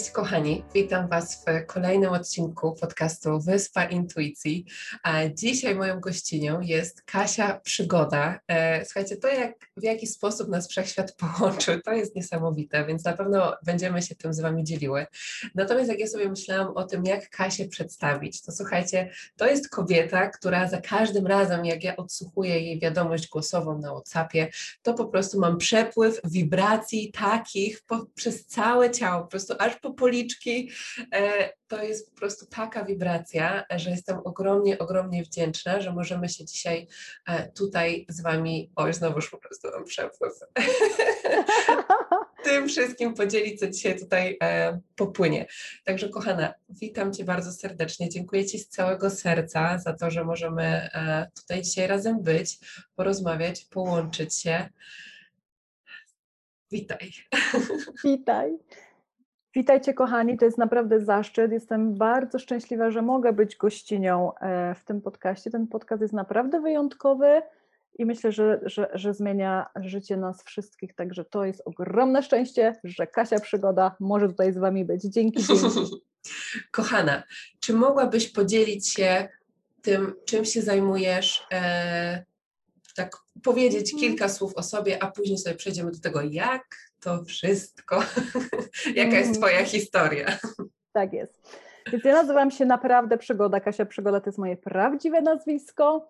Cześć kochani, witam Was w kolejnym odcinku podcastu Wyspa Intuicji. Dzisiaj moją gościnią jest Kasia Przygoda. E, słuchajcie, to jak, w jaki sposób nas wszechświat połączył, to jest niesamowite, więc na pewno będziemy się tym z Wami dzieliły. Natomiast jak ja sobie myślałam o tym, jak Kasię przedstawić, to słuchajcie, to jest kobieta, która za każdym razem, jak ja odsłuchuję jej wiadomość głosową na WhatsAppie, to po prostu mam przepływ wibracji takich po, przez całe ciało, po prostu aż po policzki. E, to jest po prostu taka wibracja, że jestem ogromnie, ogromnie wdzięczna, że możemy się dzisiaj e, tutaj z Wami, oj, znowuż po prostu mam przepływ, tym wszystkim podzielić, co dzisiaj tutaj e, popłynie. Także kochana, witam Cię bardzo serdecznie. Dziękuję Ci z całego serca za to, że możemy tutaj dzisiaj razem być, porozmawiać, połączyć się. Witaj. Witaj. Witajcie kochani, to jest naprawdę zaszczyt. Jestem bardzo szczęśliwa, że mogę być gościnią e, w tym podcaście. Ten podcast jest naprawdę wyjątkowy i myślę, że, że, że zmienia życie nas wszystkich. Także to jest ogromne szczęście, że Kasia Przygoda może tutaj z Wami być. Dzięki. dzięki. Kochana, czy mogłabyś podzielić się tym, czym się zajmujesz? E, tak powiedzieć mhm. kilka słów o sobie, a później sobie przejdziemy do tego, jak to wszystko. Jaka jest Twoja mhm. historia? Tak jest. Więc ja nazywam się naprawdę Przygoda. Kasia Przygoda to jest moje prawdziwe nazwisko.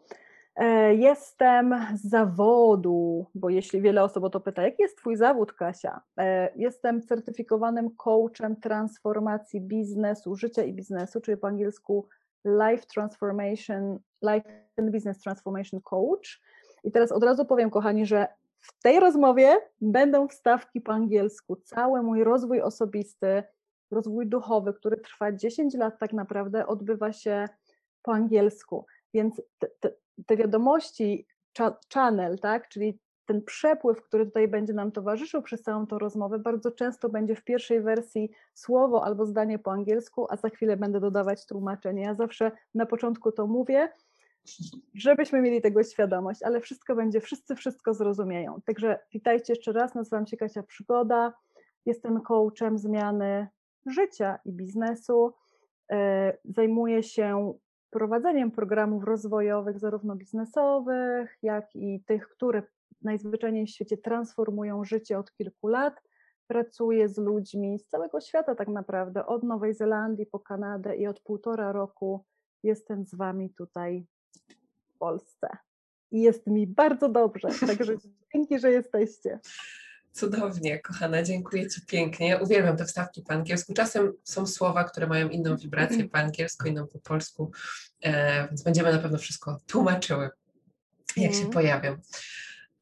E, jestem z zawodu, bo jeśli wiele osób o to pyta, jaki jest Twój zawód, Kasia? E, jestem certyfikowanym coachem transformacji biznesu, życia i biznesu, czyli po angielsku Life Transformation, Life and Business Transformation Coach. I teraz od razu powiem, kochani, że w tej rozmowie będą wstawki po angielsku. Cały mój rozwój osobisty, rozwój duchowy, który trwa 10 lat tak naprawdę, odbywa się po angielsku. Więc te, te, te wiadomości, channel, tak, czyli ten przepływ, który tutaj będzie nam towarzyszył przez całą tą rozmowę, bardzo często będzie w pierwszej wersji słowo albo zdanie po angielsku, a za chwilę będę dodawać tłumaczenie. Ja zawsze na początku to mówię, żebyśmy mieli tego świadomość, ale wszystko będzie, wszyscy wszystko zrozumieją. Także witajcie jeszcze raz, nazywam się Kasia Przygoda, jestem coachem zmiany życia i biznesu. E, zajmuję się prowadzeniem programów rozwojowych, zarówno biznesowych, jak i tych, które najzwyczajniej w świecie transformują życie od kilku lat. Pracuję z ludźmi z całego świata, tak naprawdę, od Nowej Zelandii po Kanadę i od półtora roku jestem z Wami tutaj Polsce. I jest mi bardzo dobrze, także dzięki, że jesteście. Cudownie, kochana, dziękuję Ci pięknie. Uwielbiam te wstawki po angielsku. Czasem są słowa, które mają inną wibrację po angielsku, inną po polsku, e, więc będziemy na pewno wszystko tłumaczyły, jak się mhm. pojawią.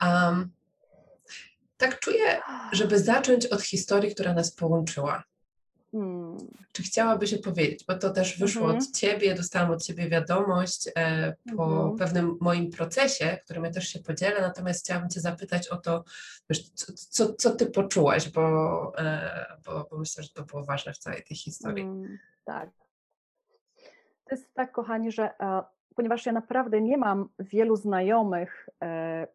Um, tak czuję, żeby zacząć od historii, która nas połączyła. Hmm. Czy chciałabyś opowiedzieć, bo to też wyszło mhm. od Ciebie, dostałam od Ciebie wiadomość e, po mhm. pewnym moim procesie, którym ja też się podzielę, natomiast chciałabym Cię zapytać o to, wiesz, co, co, co Ty poczułaś, bo, e, bo, bo, myślę, że to było ważne w całej tej historii. Hmm, tak. To jest tak, kochani, że e, ponieważ ja naprawdę nie mam wielu znajomych e,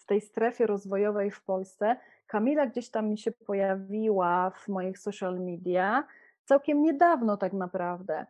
w tej strefie rozwojowej w Polsce, Kamila gdzieś tam mi się pojawiła w moich social media całkiem niedawno tak naprawdę.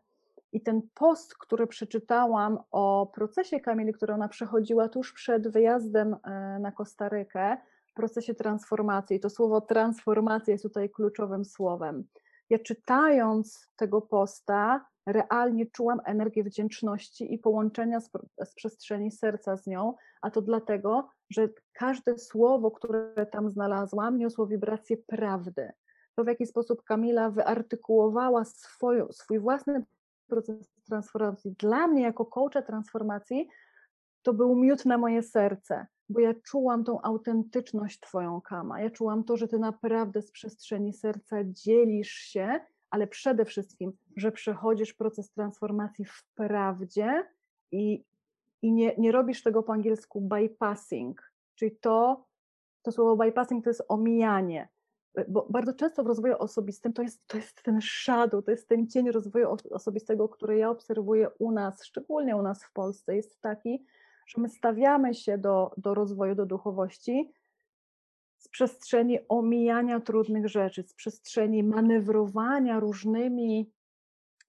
I ten post, który przeczytałam o procesie Kamili, który ona przechodziła tuż przed wyjazdem e, na Kostarykę, procesie transformacji, to słowo transformacja jest tutaj kluczowym słowem. Ja czytając tego posta, realnie czułam energię wdzięczności i połączenia z, z, przestrzeni serca z nią, a to dlatego, że każde słowo, które tam znalazłam, niosło wibrację prawdy. To w jaki sposób Kamila wyartykułowała swoją, swój własny proces transformacji. Dla mnie, jako coacha transformacji, to był miód na moje serce, bo ja czułam tą autentyczność Twoją, Kama. Ja czułam to, że Ty naprawdę z przestrzeni serca dzielisz się, ale przede wszystkim, że przechodzisz proces transformacji w prawdzie i, i nie, nie robisz tego po angielsku bypassing, czyli to, to słowo bypassing to jest omijanie, bo bardzo często w rozwoju osobistym to jest, to jest ten shadow, to jest ten cień rozwoju osobistego, który ja obserwuję u nas, szczególnie u nas w Polsce, jest taki, że my stawiamy się do, do rozwoju, do duchowości z przestrzeni omijania trudnych rzeczy, z przestrzeni manewrowania różnymi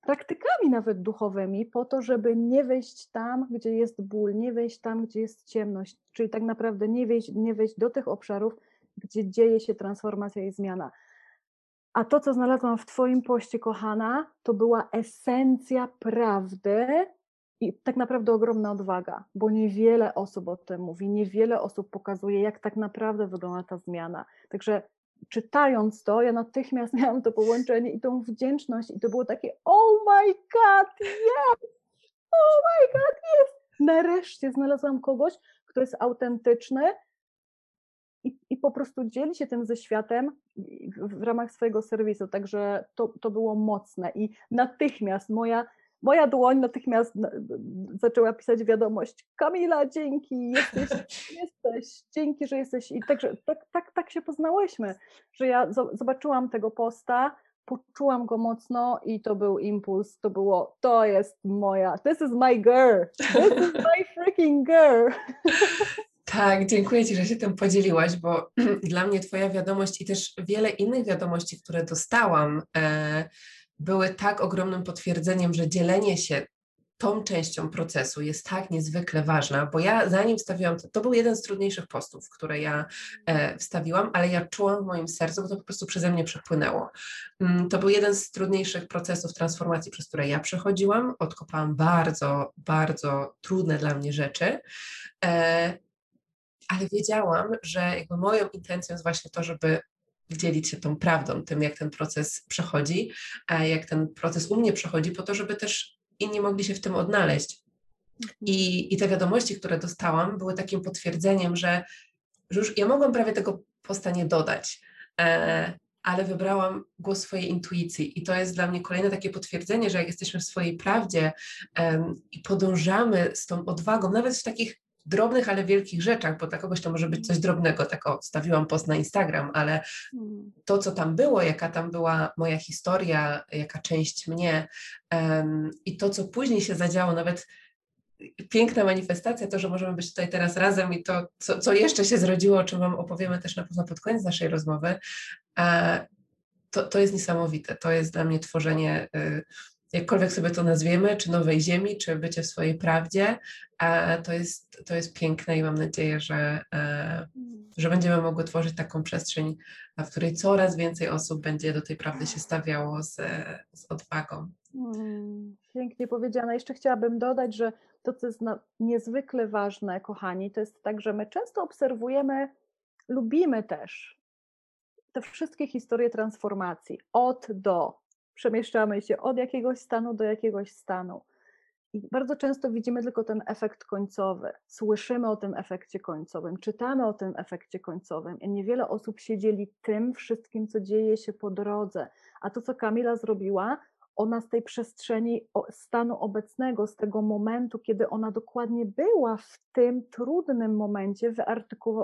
praktykami nawet duchowymi, po to, żeby nie wejść tam, gdzie jest ból, nie wejść tam, gdzie jest ciemność, czyli tak naprawdę nie wejść, nie wejść do tych obszarów, gdzie dzieje się transformacja i zmiana. A to, co znalazłam w Twoim poście, kochana, to była esencja prawdy i tak naprawdę ogromna odwaga, bo niewiele osób o tym mówi, niewiele osób pokazuje, jak tak naprawdę wygląda ta zmiana. Także czytając to, ja natychmiast miałam to połączenie i tą wdzięczność, i to było takie: Oh my God, yes! Oh my God, yes! Nareszcie znalazłam kogoś, kto jest autentyczny, po prostu dzieli się tym ze światem w, ramach swojego serwisu. Także to, to było mocne i natychmiast moja, moja dłoń natychmiast zaczęła pisać wiadomość Kamila, dzięki, jesteś, jesteś, dzięki, że jesteś i także tak, tak, tak się poznałyśmy, że ja zobaczyłam tego posta, poczułam go mocno i to był impuls, to było, to jest moja, this is my girl, this is my freaking girl. Tak, dziękuję Ci, że się tym podzieliłaś, bo dla mnie Twoja wiadomość i też wiele innych wiadomości, które dostałam, e, były tak ogromnym potwierdzeniem, że dzielenie się tą częścią procesu jest tak niezwykle ważna, bo ja zanim wstawiłam, to, to był jeden z trudniejszych postów, które ja e, wstawiłam, ale ja czułam w moim sercu, bo to po prostu przeze mnie przepłynęło. Mm, to był jeden z trudniejszych procesów transformacji, przez które ja przechodziłam. Odkopałam bardzo, bardzo trudne dla mnie rzeczy. E, ale wiedziałam, że jakby moją intencją jest właśnie to, żeby dzielić się tą prawdą, tym jak ten proces przechodzi, jak ten proces u mnie przechodzi, po to, żeby też inni mogli się w tym odnaleźć. Mhm. I, i te wiadomości, które dostałam, były takim potwierdzeniem, że, że już ja mogłam prawie tego posta nie dodać, e, ale wybrałam głos swojej intuicji. I to jest dla mnie kolejne takie potwierdzenie, że jak jesteśmy w swojej prawdzie e, i podążamy z tą odwagą, nawet w takich drobnych, ale wielkich rzeczach, bo dla kogoś to może być coś drobnego, tak o, stawiłam post na Instagram, ale mm. to, co tam było, jaka tam była moja historia, jaka część mnie um, i to, co później się zadziało, nawet piękna manifestacja, to, że możemy być tutaj teraz razem i to, co, co jeszcze się zrodziło, o czym Wam opowiemy też na pewno pod koniec naszej rozmowy, e, to, to jest niesamowite. To jest dla mnie tworzenie y, jakkolwiek sobie to nazwiemy, czy nowej ziemi, czy bycie w swojej prawdzie, to jest, to jest piękne i mam nadzieję, że, e, że będziemy mogły tworzyć taką przestrzeń, w której coraz więcej osób będzie do tej prawdy się stawiało z, z odwagą. Hmm, pięknie powiedziane. Jeszcze chciałabym dodać, że to, co jest niezwykle ważne, kochani, to jest tak, że my często obserwujemy, lubimy też te wszystkie historie transformacji od do, przemieszczamy się od jakiegoś stanu do jakiegoś stanu. I bardzo często widzimy tylko ten efekt końcowy, słyszymy o tym efekcie końcowym, czytamy o tym efekcie końcowym, i niewiele osób się dzieli tym wszystkim, co dzieje się po drodze. A to, co Kamila zrobiła, ona z tej przestrzeni stanu obecnego, z tego momentu, kiedy ona dokładnie była w tym trudnym momencie,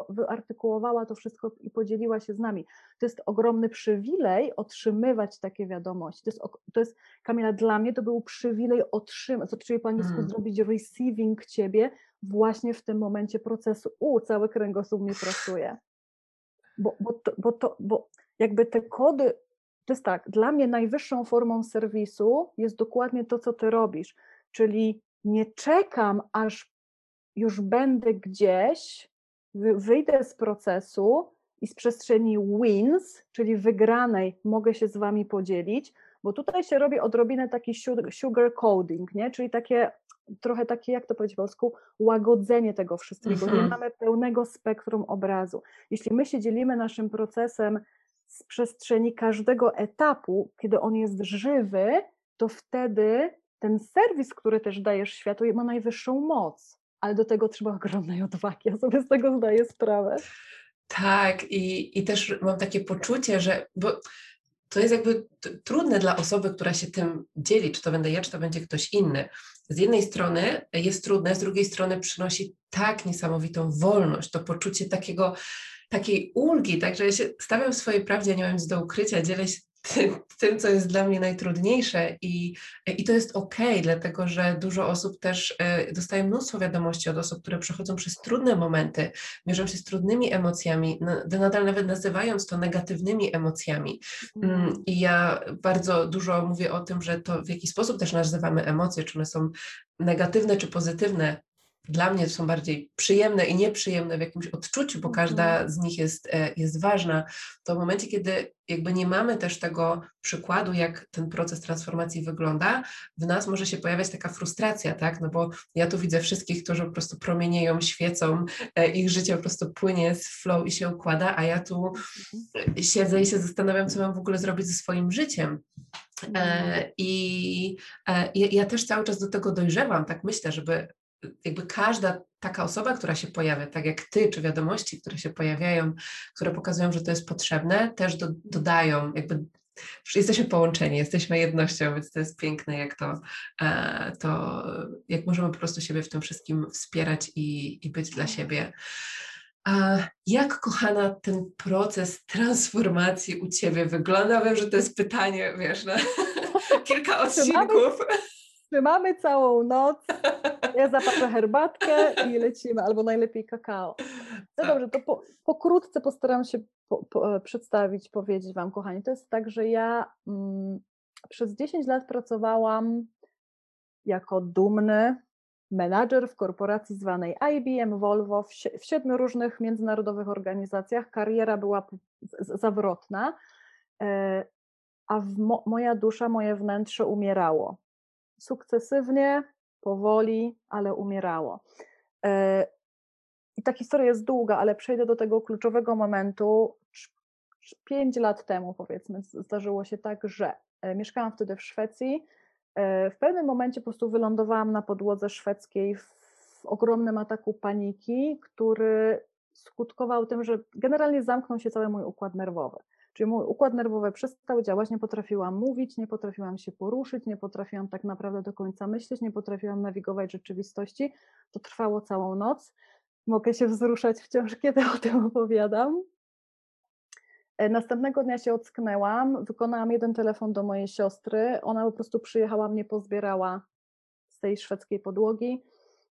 wyartykułowała to wszystko i podzieliła się z nami. To jest ogromny przywilej otrzymywać takie wiadomości. To jest, to jest Kamila, dla mnie to był przywilej otrzymać, co czyli po angielsku hmm. zrobić receiving ciebie właśnie w tym momencie procesu. U, cały kręgosłup mi pracuje. Bo, bo, to, bo, to, bo jakby te kody to jest tak, dla mnie najwyższą formą serwisu jest dokładnie to, co ty robisz, czyli nie czekam, aż już będę gdzieś, wyjdę z procesu i z przestrzeni wins, czyli wygranej, mogę się z wami podzielić, bo tutaj się robi odrobinę taki sugar coding, nie? czyli takie trochę takie, jak to powiedzieć po polsku, łagodzenie tego wszystkiego. Nie mhm. mamy pełnego spektrum obrazu. Jeśli my się dzielimy naszym procesem z przestrzeni każdego etapu, kiedy on jest żywy, to wtedy ten serwis, który też dajesz światu, ma najwyższą moc. ale do tego trzeba ogromnej odwagi. Ja sobie z tego zdaję sprawę. Tak, i, i też mam takie poczucie, że bo to jest jakby trudne dla osoby, która się tym dzieli, czy to będę ja, czy to będzie ktoś inny. Z jednej strony jest trudne, z drugiej strony przynosi tak niesamowitą wolność, to poczucie takiego, takiej ulgi, także ja się stawiam w swojej prawdzie, nie mam nic do ukrycia, dzielę się tym, co jest dla mnie najtrudniejsze i, i to jest ok, dlatego że dużo osób też e, dostaje mnóstwo wiadomości od osób, które przechodzą przez trudne momenty, mierzą się z trudnymi emocjami, nadal nawet nazywając to negatywnymi emocjami. Mm, mhm. I ja bardzo dużo mówię o tym, że to w jaki sposób też nazywamy emocje, czy one są negatywne czy pozytywne, dla mnie są bardziej przyjemne i nieprzyjemne w jakimś odczuciu, bo każda mhm. z nich jest, e, jest ważna, to w momencie, kiedy jakby nie mamy też tego przykładu, jak ten proces transformacji wygląda, w nas może się pojawiać taka frustracja, tak? No bo ja tu widzę wszystkich, którzy po prostu promienieją, świecą, e, ich życie po prostu płynie z flow i się układa, a ja tu mhm. siedzę i się zastanawiam, co mam w ogóle zrobić ze swoim życiem. E, mhm. I ja też cały czas do tego dojrzewam, tak myślę, żeby jakby każda taka osoba, która się pojawia, tak jak ty, czy wiadomości, które się pojawiają, które pokazują, że to jest potrzebne, też do, dodają, jakby jesteśmy połączeni, jesteśmy jednością, więc to jest piękne, jak to, e, to jak możemy po prostu siebie w tym wszystkim wspierać i, i być dla siebie. A jak, kochana, ten proces transformacji u Ciebie wygląda? Wiem, że to jest pytanie, wiesz, na kilka odcinków. Trzymamy całą noc, ja zapatrzę herbatkę i lecimy, albo najlepiej kakao. No dobrze, to po, pokrótce postaram się po, po, e, przedstawić, powiedzieć Wam, kochani. To jest tak, że ja mm, przez 10 lat pracowałam jako dumny menadżer w korporacji zwanej IBM Volvo w, w siedmiu różnych międzynarodowych organizacjach. Kariera była zawrotna, e, a mo, moja dusza, moje wnętrze umierało sukcesywnie, powoli, ale umierało. E, I ta historia jest długa, ale przejdę do tego kluczowego momentu. Pięć lat temu, powiedzmy, zdarzyło się tak, że e, mieszkałam wtedy w Szwecji. E, w pewnym momencie po prostu wylądowałam na podłodze szwedzkiej w ogromnym ataku paniki, który skutkował tym, że generalnie zamknął się cały mój układ nerwowy. Czyli mój układ nerwowy przestał działać, nie potrafiłam mówić, nie potrafiłam się poruszyć, nie potrafiłam tak naprawdę do końca myśleć, nie potrafiłam nawigować rzeczywistości. To trwało całą noc. Mogę się wzruszać wciąż, kiedy o tym opowiadam. E, następnego dnia się ocknęłam, wykonałam jeden telefon do mojej siostry. Ona po prostu przyjechała, mnie pozbierała z tej szwedzkiej podłogi.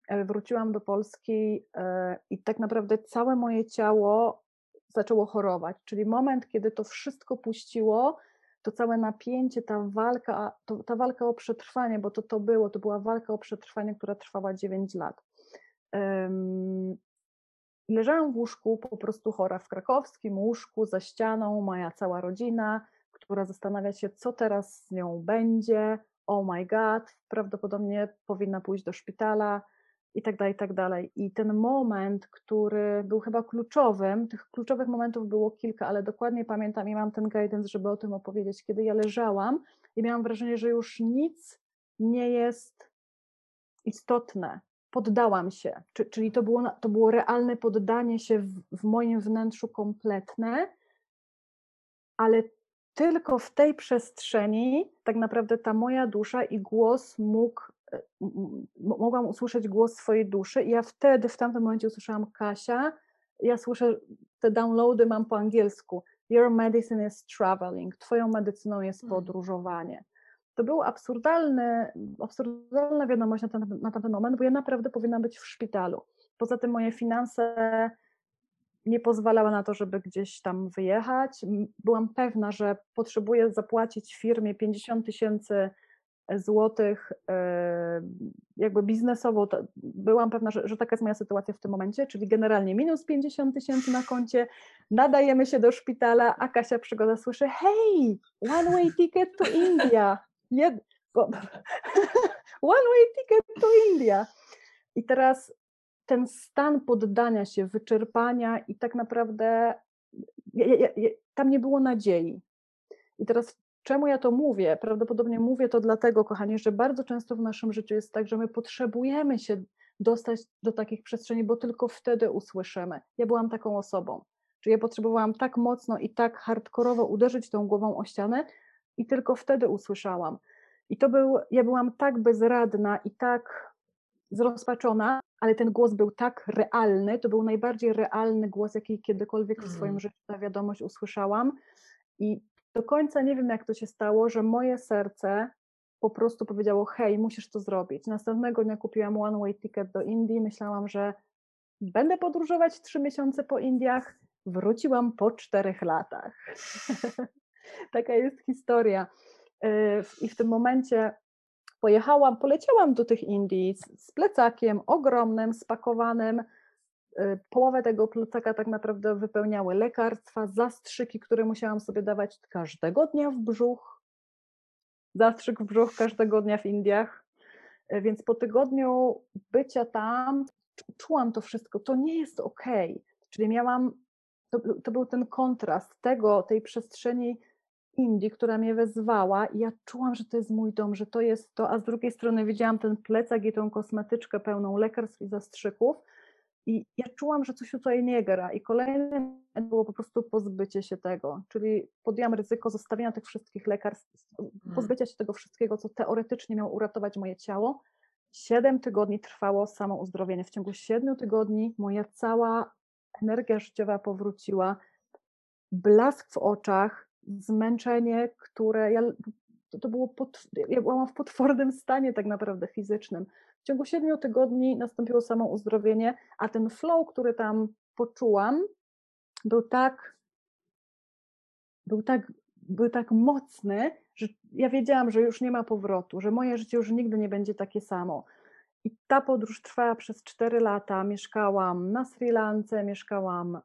E, wróciłam do Polski e, i tak naprawdę całe moje ciało zaczęło chorować. Czyli moment, kiedy to wszystko puściło, to całe napięcie, ta walka, to, ta walka o przetrwanie, bo to to było, to była walka o przetrwanie, która trwała 9 lat. Um, leżałam w łóżku, po prostu chora w krakowskim łóżku, za ścianą, moja cała rodzina, która zastanawia się, co teraz z nią będzie. Oh my god, prawdopodobnie powinna pójść do szpitala i tak dalej, i tak dalej. I ten moment, który był chyba kluczowym, tych kluczowych momentów było kilka, ale dokładnie pamiętam i mam ten guidance, żeby o tym opowiedzieć, kiedy ja leżałam i miałam wrażenie, że już nic nie jest istotne. Poddałam się, czyli to było, to było realne poddanie się w, w moim wnętrzu kompletne, ale tylko w tej przestrzeni tak naprawdę ta moja dusza i głos mógł mogłam usłyszeć głos swojej duszy i ja wtedy, w tamtym momencie usłyszałam Kasia, ja słyszę, te downloady mam po angielsku, your medicine is traveling, twoją medycyną jest hmm. podróżowanie. To był absurdalny, absurdalna wiadomość na ten, na ten moment, bo ja naprawdę powinnam być w szpitalu. Poza tym moje finanse nie pozwalały na to, żeby gdzieś tam wyjechać. Byłam pewna, że potrzebuję zapłacić firmie 50 tysięcy złotych jakby biznesowo byłam pewna, że, że taka jest moja sytuacja w tym momencie, czyli generalnie minus 50 tysięcy na koncie, nadajemy się do szpitala, a Kasia Przygoda słyszy hej, one way ticket to India, Jed... one way ticket to India. I teraz ten stan poddania się, wyczerpania i tak naprawdę ja, ja, ja, tam nie było nadziei. I teraz Czemu ja to mówię? Prawdopodobnie mówię to dlatego, kochani, że bardzo często w naszym życiu jest tak, że my potrzebujemy się dostać do takich przestrzeni, bo tylko wtedy usłyszymy. Ja byłam taką osobą. Czyli ja potrzebowałam tak mocno i tak hardkorowo uderzyć tą głową o ścianę i tylko wtedy usłyszałam. I to był, ja byłam tak bezradna i tak zrozpaczona, ale ten głos był tak realny, to był najbardziej realny głos, jaki kiedykolwiek w swoim mm. życiu na wiadomość usłyszałam. I do końca nie wiem, jak to się stało, że moje serce po prostu powiedziało: Hej, musisz to zrobić. Następnego dnia kupiłam one-way ticket do Indii. Myślałam, że będę podróżować trzy miesiące po Indiach. Wróciłam po czterech latach. Taka jest historia. Y, I w tym momencie pojechałam, poleciałam do tych Indii z plecakiem ogromnym, spakowanym. Y, połowę tego plecaka tak naprawdę wypełniały lekarstwa, zastrzyki, które musiałam sobie dawać każdego dnia w brzuch. Zastrzyk w brzuch każdego dnia w Indiach. Y, więc po tygodniu bycia tam czułam to wszystko. To nie jest ok. Czyli miałam, to, to był ten kontrast tego, tej przestrzeni Indii, która mnie wezwała i ja czułam, że to jest mój dom, że to jest to, a z drugiej strony widziałam ten plecak i tą kosmetyczkę pełną lekarstw i zastrzyków i ja czułam, że coś tutaj nie gra i kolejnym było po prostu pozbycie się tego, czyli podjęłam ryzyko zostawienia tych wszystkich lekarstw, mm. pozbycia się tego wszystkiego, co teoretycznie miało uratować moje ciało. Siedem tygodni trwało samo uzdrowienie. W ciągu siedmiu tygodni moja cała energia życiowa powróciła, blask w oczach, zmęczenie, które ja, to, to było, pod, ja byłam w potwornym stanie tak naprawdę fizycznym. W ciągu siedmiu tygodni nastąpiło samo uzdrowienie, a ten flow, który tam poczułam, był tak, był tak, był tak mocny, że ja wiedziałam, że już nie ma powrotu, że moje życie już nigdy nie będzie takie samo. I ta podróż trwała przez 4 lata. Mieszkałam na Sri Lance, mieszkałam e,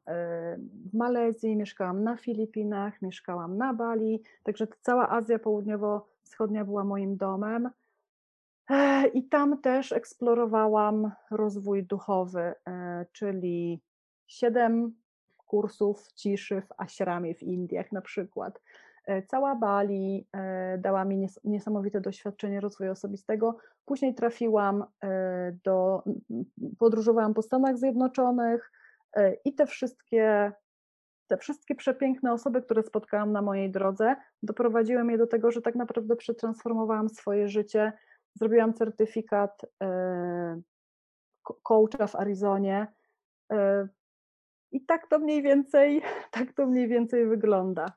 w Malezji, mieszkałam na Filipinach, mieszkałam na Bali. Także cała Azja Południowo-Wschodnia była moim domem. E, I tam też eksplorowałam rozwój duchowy, e, czyli siedem kursów ciszy w ashramie w Indiach na przykład. E, cała Bali e, dała mi niesamowite doświadczenie rozwoju osobistego. Później trafiłam e, do, podróżowałam po Stanach Zjednoczonych i te wszystkie, te wszystkie przepiękne osoby, które spotkałam na mojej drodze, doprowadziły mnie do tego, że tak naprawdę przetransformowałam swoje życie. Zrobiłam certyfikat coacha w Arizonie. I tak to mniej więcej, tak to mniej więcej wygląda.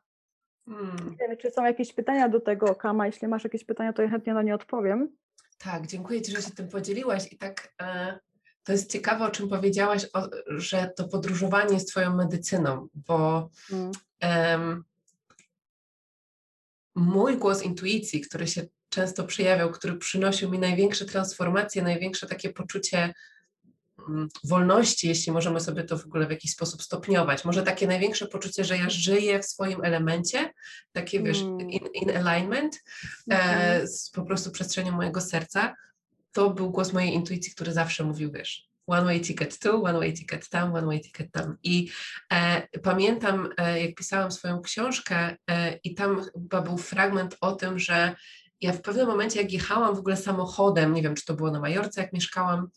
Hmm. czy są jakieś pytania do tego, Kama? Jeśli masz jakieś pytania, to ja chętnie na nie odpowiem. Tak, dziękuję Ci, że się tym podzieliłaś. I tak e, to jest ciekawe, o czym powiedziałaś, o, że to podróżowanie jest Twoją medycyną, bo hmm. mój głos intuicji, który się często przejawiał, który przynosił mi największe transformacje, największe takie poczucie wolności, jeśli możemy sobie to w ogóle w jakiś sposób stopniować. Może takie największe poczucie, że ja żyję w swoim elemencie, takie wiesz, mm. in, in alignment e, mhm. z po prostu przestrzenią mojego serca, to był głos mojej intuicji, który zawsze mówił, wiesz, one way ticket tu, one way ticket tam, one way ticket tam. I e, pamiętam, e, jak pisałam swoją książkę e, i tam chyba był fragment o tym, że ja w pewnym momencie, jak jechałam w ogóle samochodem, nie wiem, czy to było na Majorce, jak mieszkałam,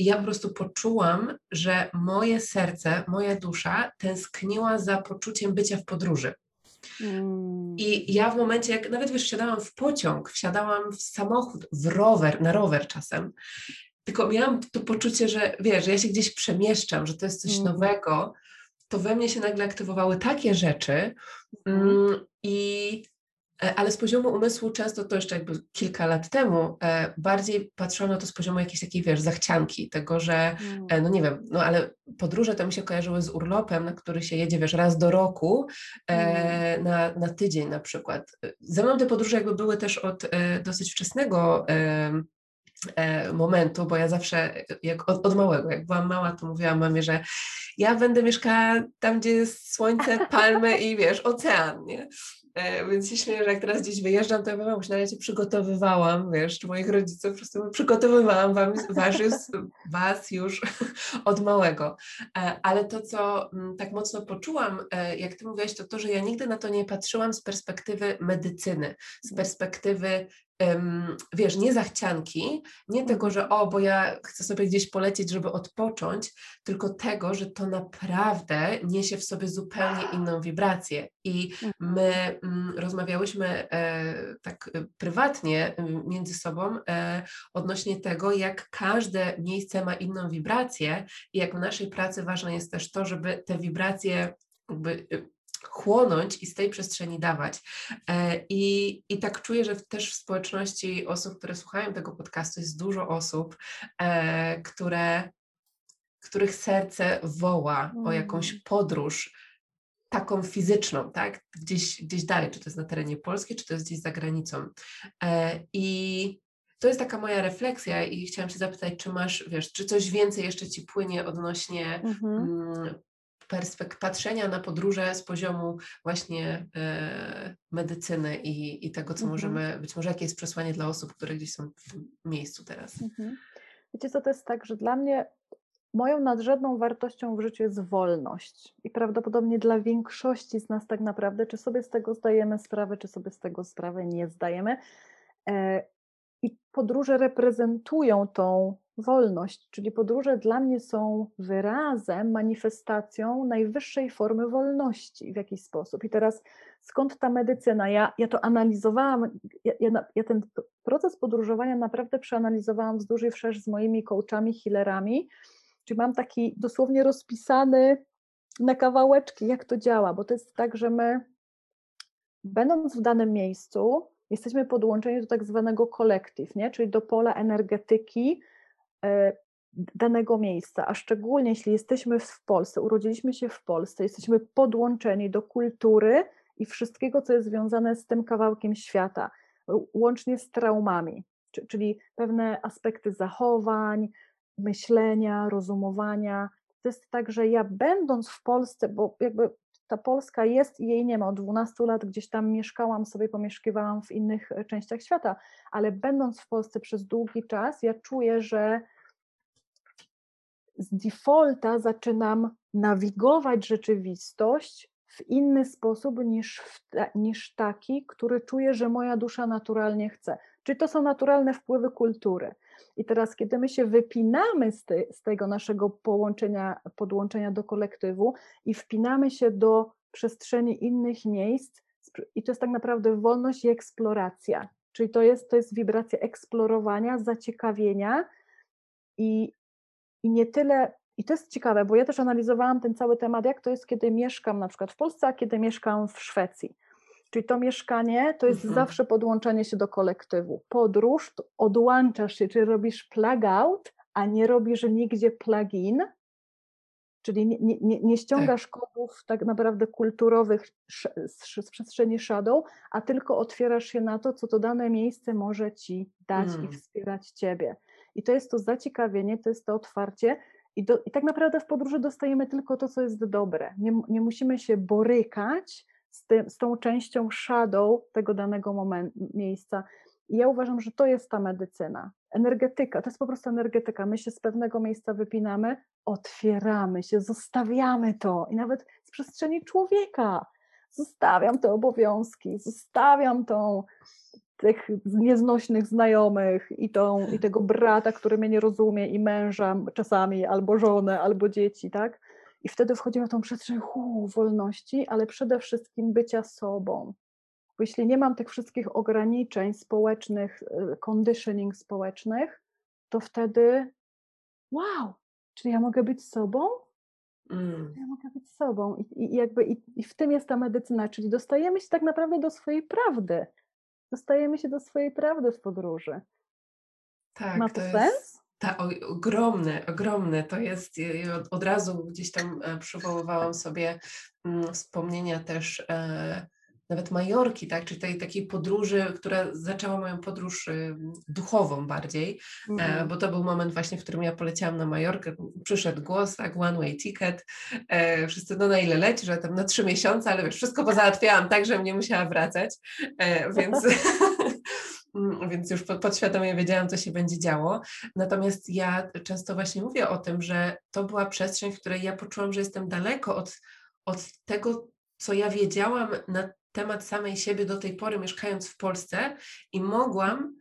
i ja po prostu poczułam, że moje serce, moja dusza tęskniła za poczuciem bycia w podróży. Mm. I ja w momencie, jak nawet wiesz, wsiadałam w pociąg, wsiadałam w samochód, w rower, na rower czasem, tylko miałam to poczucie, że wiesz, że ja się gdzieś przemieszczam, że to jest coś mm. nowego, to we mnie się nagle aktywowały takie rzeczy mhm. mm. i ale z poziomu umysłu często to jeszcze jakby kilka lat temu e, bardziej patrzono to z poziomu jakiejś takiej, wiesz, zachcianki, tego, że mm. e, no nie wiem, no ale podróże to mi się kojarzyły z urlopem, na który się jedzie, wiesz, raz do roku mm. na, na tydzień na przykład. Ze mną te podróże jakby były też od dosyć wczesnego momentu, bo ja zawsze, jak od, od, małego, jak byłam mała, to mówiłam mamie, że ja będę mieszkała tam, gdzie jest słońce, palmy i wiesz, ocean, nie? E, więc się że jak teraz gdzieś wyjeżdżam, to ja mam na razie przygotowywałam, wiesz, czy moich rodziców po prostu przygotowywałam wam, was, was już od małego. E, ale to, co mm, tak mocno poczułam, e, jak ty mówiłaś, to to, że ja nigdy na to nie patrzyłam z perspektywy medycyny, z perspektywy wiesz, nie zachcianki, nie tego, Mhm. że o, bo ja chcę sobie gdzieś polecieć, żeby odpocząć, tylko tego, że to naprawdę niesie w sobie zupełnie inną wibrację. I Mhm. my mm, rozmawiałyśmy e, tak e, prywatnie między sobą e, odnośnie tego, jak każde miejsce ma inną wibrację i jak w naszej pracy ważne jest też to, żeby te wibracje jakby chłonąć i z tej przestrzeni dawać. E, I, I tak czuję, że też w społeczności osób, które słuchają tego podcastu, jest dużo osób, e, które, których serce woła o jakąś Mm. podróż taką fizyczną, tak? Gdzieś, gdzieś dalej, czy to jest na terenie Polski, czy to jest gdzieś za granicą. E, I to jest taka moja refleksja i chciałam się zapytać, czy masz, wiesz, czy coś więcej jeszcze ci płynie odnośnie Mhm. Mm, perspek- patrzenia na podróże z poziomu właśnie e, medycyny i, i tego, co Mhm. możemy, być może jakie jest przesłanie dla osób, które gdzieś są w tym miejscu teraz. Mhm. Wiecie co, to jest tak, że dla mnie moją nadrzędną wartością w życiu jest wolność. I prawdopodobnie dla większości z nas tak naprawdę, czy sobie z tego zdajemy sprawę, czy sobie z tego sprawę nie zdajemy. E, I podróże reprezentują tą wolność, czyli podróże dla mnie są wyrazem, manifestacją najwyższej formy wolności w jakiś sposób. I teraz skąd ta medycyna? Ja, ja to analizowałam, ja, ja, ja ten proces podróżowania naprawdę przeanalizowałam wzdłuż i wszerz z moimi coachami, healerami, czyli mam taki dosłownie rozpisany na kawałeczki, jak to działa, bo to jest tak, że my będąc w danym miejscu, jesteśmy podłączeni do tak zwanego kolektyw, nie? czyli do pola energetyki danego miejsca, a szczególnie jeśli jesteśmy w Polsce, urodziliśmy się w Polsce, jesteśmy podłączeni do kultury i wszystkiego, co jest związane z tym kawałkiem świata, łącznie z traumami, czy- czyli pewne aspekty zachowań, myślenia, rozumowania. To jest tak, że ja będąc w Polsce, bo jakby ta Polska jest i jej nie ma. Od 12 lat gdzieś tam mieszkałam sobie, pomieszkiwałam w innych e, częściach świata, ale będąc w Polsce przez długi czas, ja czuję, że z defaulta zaczynam nawigować rzeczywistość w inny sposób niż, niż taki, który czuję, że moja dusza naturalnie chce. Czyli to są naturalne wpływy kultury. I teraz, kiedy my się wypinamy z, z tego naszego połączenia, podłączenia do kolektywu i wpinamy się do przestrzeni innych miejsc, i to jest tak naprawdę wolność i eksploracja. Czyli to jest, to jest wibracja eksplorowania, zaciekawienia i, i nie tyle. I to jest ciekawe, bo ja też analizowałam ten cały temat, jak to jest, kiedy mieszkam na przykład w Polsce, a kiedy mieszkam w Szwecji. Czyli to mieszkanie to jest Mhm. zawsze podłączenie się do kolektywu. Podróż to odłączasz się, czyli robisz plug out, a nie robisz nigdzie plug-in, czyli nie, nie, nie, ściągasz kodów tak naprawdę kulturowych z, z przestrzeni shadow, a tylko otwierasz się na to, co to dane miejsce może ci dać i Mm. wspierać ciebie. I to jest to zaciekawienie, to jest to otwarcie. I, do, I tak naprawdę w podróży dostajemy tylko to, co jest dobre. Nie, nie musimy się borykać z, tym, z tą częścią shadow tego danego moment, miejsca. I ja uważam, że to jest ta medycyna. Energetyka, to jest po prostu energetyka. My się z pewnego miejsca wypinamy, otwieramy się, zostawiamy to i nawet z przestrzeni człowieka. Zostawiam te obowiązki, zostawiam tą tych nieznośnych znajomych i, tą, i tego brata, który mnie nie rozumie, i męża czasami, albo żonę, albo dzieci, tak? I wtedy wchodzimy w tą przestrzeń hu, wolności, ale przede wszystkim bycia sobą. Bo jeśli nie mam tych wszystkich ograniczeń społecznych, y, conditioning społecznych, to wtedy wow, czyli ja mogę być sobą? Mm. Ja mogę być sobą. I, i jakby i, i w tym jest ta medycyna, czyli dostajemy się tak naprawdę do swojej prawdy. Dostajemy się do swojej prawdy w podróży. Tak, Ma to, to sens? Ta, ogromne, ogromne. To jest, od, razu gdzieś tam e, przywoływałam sobie mm, wspomnienia też e, nawet Majorki, tak, czy tej takiej podróży, która zaczęła moją podróż y, duchową bardziej, e, Mhm. bo to był moment właśnie, w którym ja poleciałam na Majorkę, przyszedł głos, tak, one way ticket, e, wszyscy, no na ile leci, że tam na trzy miesiące, ale wiesz, wszystko pozałatwiałam tak, żebym nie musiała wracać, e, więc... Mm, Więc już pod- podświadomie wiedziałam, co się będzie działo. Natomiast ja często właśnie mówię o tym, że to była przestrzeń, w której ja poczułam, że jestem daleko od, od tego, co ja wiedziałam na temat samej siebie do tej pory, mieszkając w Polsce, i mogłam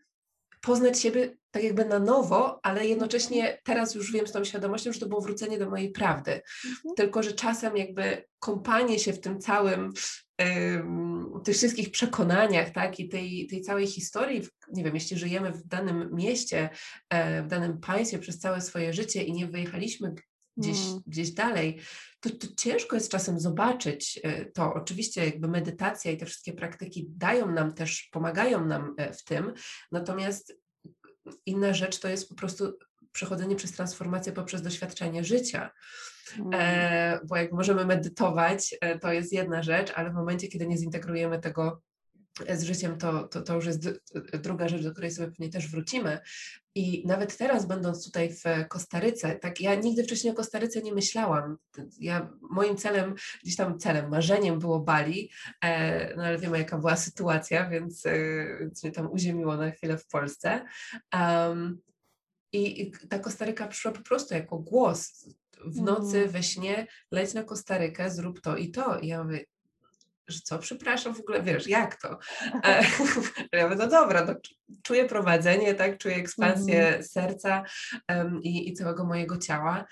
poznać siebie tak jakby na nowo, ale jednocześnie teraz już wiem z tą świadomością, że to było wrócenie do mojej prawdy. Mhm. Tylko, że czasem jakby kąpanie się w tym całym, w tych wszystkich przekonaniach, tak, i tej, tej całej historii, nie wiem, jeśli żyjemy w danym mieście, e, w danym państwie przez całe swoje życie i nie wyjechaliśmy gdzieś, mm. gdzieś dalej, to, to ciężko jest czasem zobaczyć e, to. Oczywiście jakby medytacja i te wszystkie praktyki dają nam też, pomagają nam e, w tym, natomiast inna rzecz to jest po prostu przechodzenie przez transformację poprzez doświadczenie życia. Mm. E, bo jak możemy medytować, e, to jest jedna rzecz, ale w momencie, kiedy nie zintegrujemy tego z życiem, to, to, to już jest druga rzecz, do której sobie pewnie też wrócimy. I nawet teraz, będąc tutaj w Kostaryce, tak ja nigdy wcześniej o Kostaryce nie myślałam. Ja, moim celem, gdzieś tam celem, marzeniem było Bali, e, no ale wiemy, jaka była sytuacja, więc, e, więc mnie tam uziemiło na chwilę w Polsce. Um, i, ta Kostaryka przyszła po prostu jako głos. W nocy, mm. we śnie, leć na Kostarykę, zrób to i to. I ja mówię, że co, przepraszam, w ogóle wiesz, jak to? E, ja mówię, no dobra, no, czuję prowadzenie, tak, czuję ekspansję mm. serca um, i, i całego mojego ciała.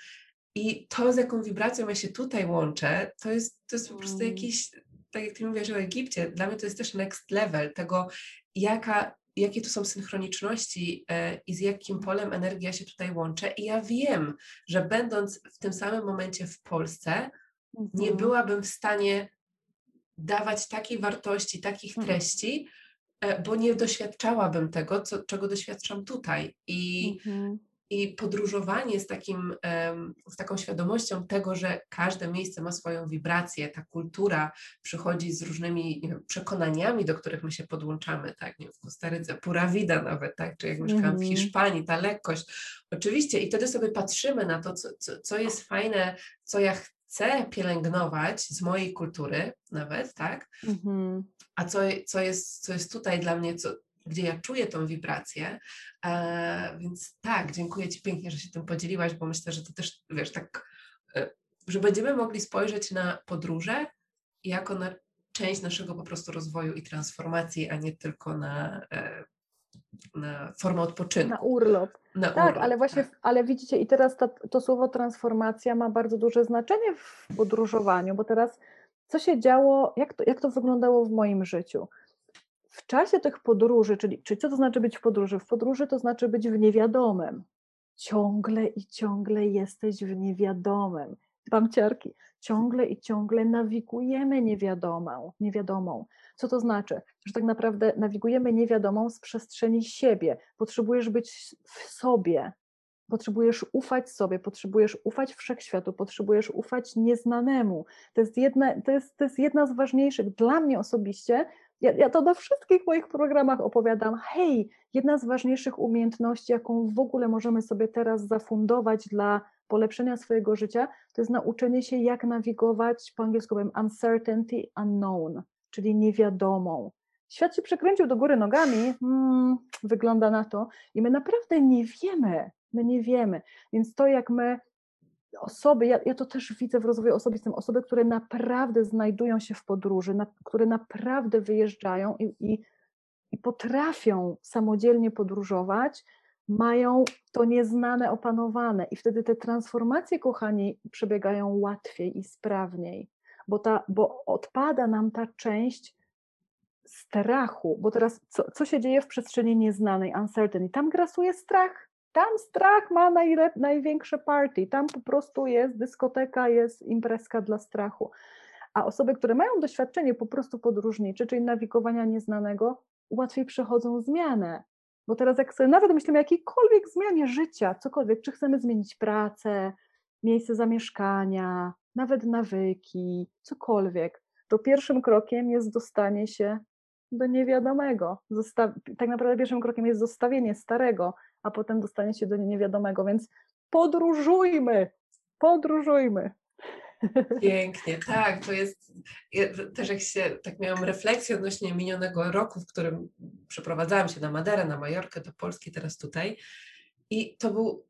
I to, z jaką wibracją ja się tutaj łączę, to jest, to jest po prostu mm. jakiś, tak jak ty mówisz o Egipcie, dla mnie to jest też next level tego, jaka, jakie tu są synchroniczności e, i z jakim polem energia się tutaj łączę. I ja wiem, że będąc w tym samym momencie w Polsce, nie mhm. byłabym w stanie dawać takiej wartości, takich mhm. treści, e, bo nie doświadczałabym tego, co, czego doświadczam tutaj. I, mhm. i podróżowanie z, takim, z taką świadomością tego, że każde miejsce ma swoją wibrację, ta kultura przychodzi z różnymi wiem, przekonaniami, do których my się podłączamy, tak, nie wiem, w Kostaryce, pura vida nawet, tak, czy jak mieszkałam w mhm. Hiszpanii, ta lekkość, oczywiście, i wtedy sobie patrzymy na to, co, co, co jest fajne, co ja chcę pielęgnować z mojej kultury nawet, tak? Mhm. A co, co, jest, co jest tutaj dla mnie, co, gdzie ja czuję tą wibrację. E, więc tak, dziękuję Ci pięknie, że się tym podzieliłaś, bo myślę, że to też, wiesz, tak, e, że będziemy mogli spojrzeć na podróże jako na część naszego po prostu rozwoju i transformacji, a nie tylko na e, na formę odpoczynku. Na urlop. Na tak, urlop, ale właśnie, tak. ale widzicie, i teraz to, to słowo transformacja ma bardzo duże znaczenie w podróżowaniu, bo teraz co się działo, jak to, jak to wyglądało w moim życiu? W czasie tych podróży, czyli, czyli co to znaczy być w podróży? W podróży to znaczy być w niewiadomym. Ciągle i ciągle jesteś w niewiadomym. Bamciarki, ciągle i ciągle nawigujemy niewiadomą, niewiadomą. Co to znaczy? Że tak naprawdę nawigujemy niewiadomą z przestrzeni siebie. Potrzebujesz być w sobie, potrzebujesz ufać sobie, potrzebujesz ufać wszechświatu, potrzebujesz ufać nieznanemu. To jest jedna, to jest, to jest jedna z ważniejszych, dla mnie osobiście, ja, ja to na wszystkich moich programach opowiadam, hej, jedna z ważniejszych umiejętności, jaką w ogóle możemy sobie teraz zafundować dla polepszenia swojego życia, to jest nauczenie się, jak nawigować, po angielsku powiem uncertainty unknown, czyli niewiadomą. Świat się przekręcił do góry nogami, hmm, wygląda na to, i my naprawdę nie wiemy, my nie wiemy. Więc to, jak my osoby, ja, ja to też widzę w rozwoju osobistym, osoby, które naprawdę znajdują się w podróży, na, które naprawdę wyjeżdżają i, i, i potrafią samodzielnie podróżować, mają to nieznane opanowane i wtedy te transformacje, kochani, przebiegają łatwiej i sprawniej, bo, ta, bo odpada nam ta część strachu, bo teraz co, co się dzieje w przestrzeni nieznanej, uncertainty? Tam grasuje strach, tam strach ma najlep, największe party, tam po prostu jest dyskoteka, jest imprezka dla strachu. A osoby, które mają doświadczenie po prostu podróżnicze, czyli nawigowania nieznanego, łatwiej przechodzą zmianę, bo teraz jak sobie nawet myślimy o jakiejkolwiek zmianie życia, cokolwiek, czy chcemy zmienić pracę, miejsce zamieszkania, nawet nawyki, cokolwiek, to pierwszym krokiem jest dostanie się do niewiadomego. Tak naprawdę pierwszym krokiem jest zostawienie starego, a potem dostanie się do niewiadomego, więc podróżujmy, podróżujmy. Pięknie, tak, to jest, ja też jak się, tak miałam refleksję odnośnie minionego roku, w którym przeprowadzałam się na Maderę, na Majorkę, do Polski, teraz tutaj. I to był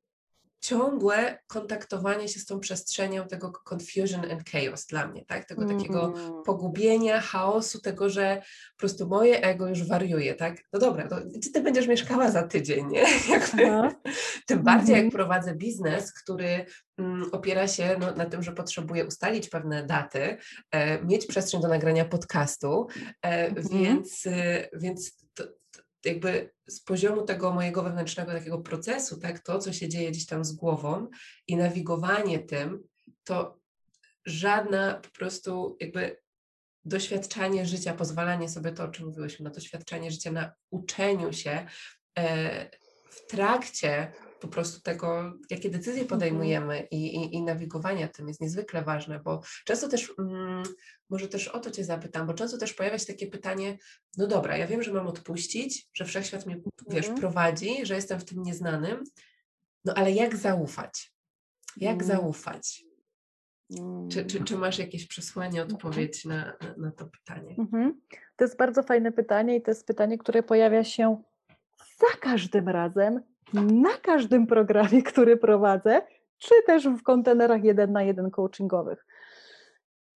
ciągłe kontaktowanie się z tą przestrzenią tego confusion and chaos dla mnie, tak? Tego takiego mm. pogubienia, chaosu, tego, że po prostu moje ego już wariuje, tak? No dobra, to gdzie ty będziesz mieszkała za tydzień, nie? Tym bardziej jak mhm. prowadzę biznes, który mm, opiera się no, na tym, że potrzebuję ustalić pewne daty, e, mieć przestrzeń do nagrania podcastu, e, mm. więc, e, więc to, jakby z poziomu tego mojego wewnętrznego takiego procesu, tak, to, co się dzieje gdzieś tam z głową i nawigowanie tym, to żadna po prostu jakby doświadczanie życia, pozwalanie sobie to, o czym mówiłyśmy, na doświadczanie życia, na uczeniu się e, w trakcie po prostu tego, jakie decyzje mhm. podejmujemy i, i, i nawigowania tym jest niezwykle ważne, bo często też, mm, może też o to Cię zapytam, bo często też pojawia się takie pytanie, no dobra, ja wiem, że mam odpuścić, że wszechświat mnie, wiesz, mhm. prowadzi, że jestem w tym nieznanym, no ale jak zaufać? Jak mm. zaufać? Czy, czy, czy, masz jakieś przesłanie, odpowiedź na, na, na to pytanie? Mhm. To jest bardzo fajne pytanie i to jest pytanie, które pojawia się za każdym razem, na każdym programie, który prowadzę, czy też w kontenerach jeden na jeden coachingowych.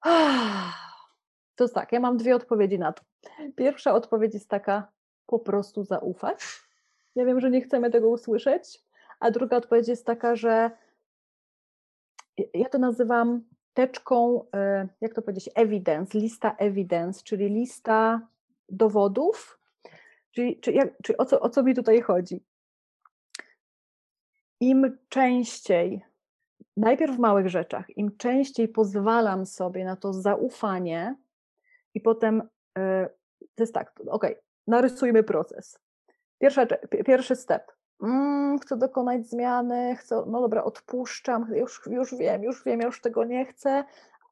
To jest tak, ja mam dwie odpowiedzi na to. Pierwsza odpowiedź jest taka, po prostu zaufać. Ja wiem, że nie chcemy tego usłyszeć. A druga odpowiedź jest taka, że ja to nazywam teczką, e, jak to powiedzieć, evidence, lista evidence, czyli lista dowodów. Czyli, czyli, jak, czyli o, co, o co mi tutaj chodzi? Im częściej, najpierw w małych rzeczach, im częściej pozwalam sobie na to zaufanie i potem e, to jest tak, ok, narysujmy proces. Pierwsza, pierwszy step. Mm, chcę dokonać zmiany, chcę, no dobra, odpuszczam, już, już wiem, już wiem, ja już tego nie chcę,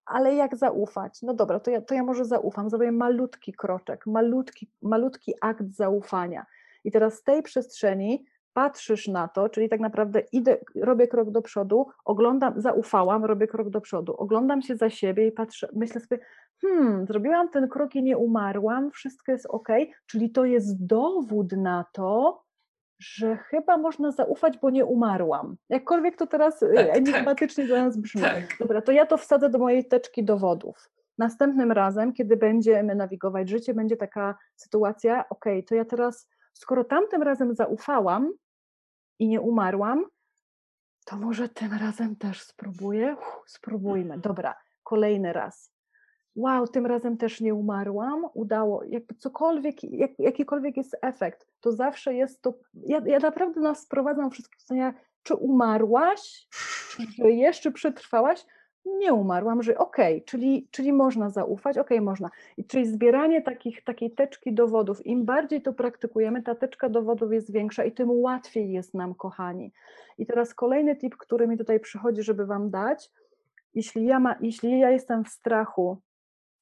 ale jak zaufać? No dobra, to ja, to ja może zaufam, zrobię malutki kroczek, malutki, malutki akt zaufania. I teraz z tej przestrzeni patrzysz na to, czyli tak naprawdę idę, robię krok do przodu, oglądam, zaufałam, robię krok do przodu, oglądam się za siebie i patrzę, myślę sobie, hmm, zrobiłam ten krok i nie umarłam, wszystko jest ok, czyli to jest dowód na to, że chyba można zaufać, bo nie umarłam. Jakkolwiek to teraz y, tak, tak, enigmatycznie tak, dla nas brzmi. Tak. Dobra, to ja to wsadzę do mojej teczki dowodów. Następnym razem, kiedy będziemy nawigować życie, będzie taka sytuacja, ok, to ja teraz skoro tamtym razem zaufałam i nie umarłam, to może tym razem też spróbuję. Uf, spróbujmy. Dobra, kolejny raz. Wow, tym razem też nie umarłam, udało, jakby cokolwiek, jak, jakikolwiek jest efekt, to zawsze jest to. Ja, ja naprawdę nas sprowadzam wszystkie pytania, czy umarłaś, czy żyjesz, czy przetrwałaś, nie umarłam, że okej, okay, czyli, czyli można zaufać, okej, okay, można. I czyli zbieranie takich, takiej teczki dowodów, im bardziej to praktykujemy, ta teczka dowodów jest większa i tym łatwiej jest nam, kochani. I teraz kolejny tip, który mi tutaj przychodzi, żeby Wam dać, jeśli ja, ma, jeśli ja jestem w strachu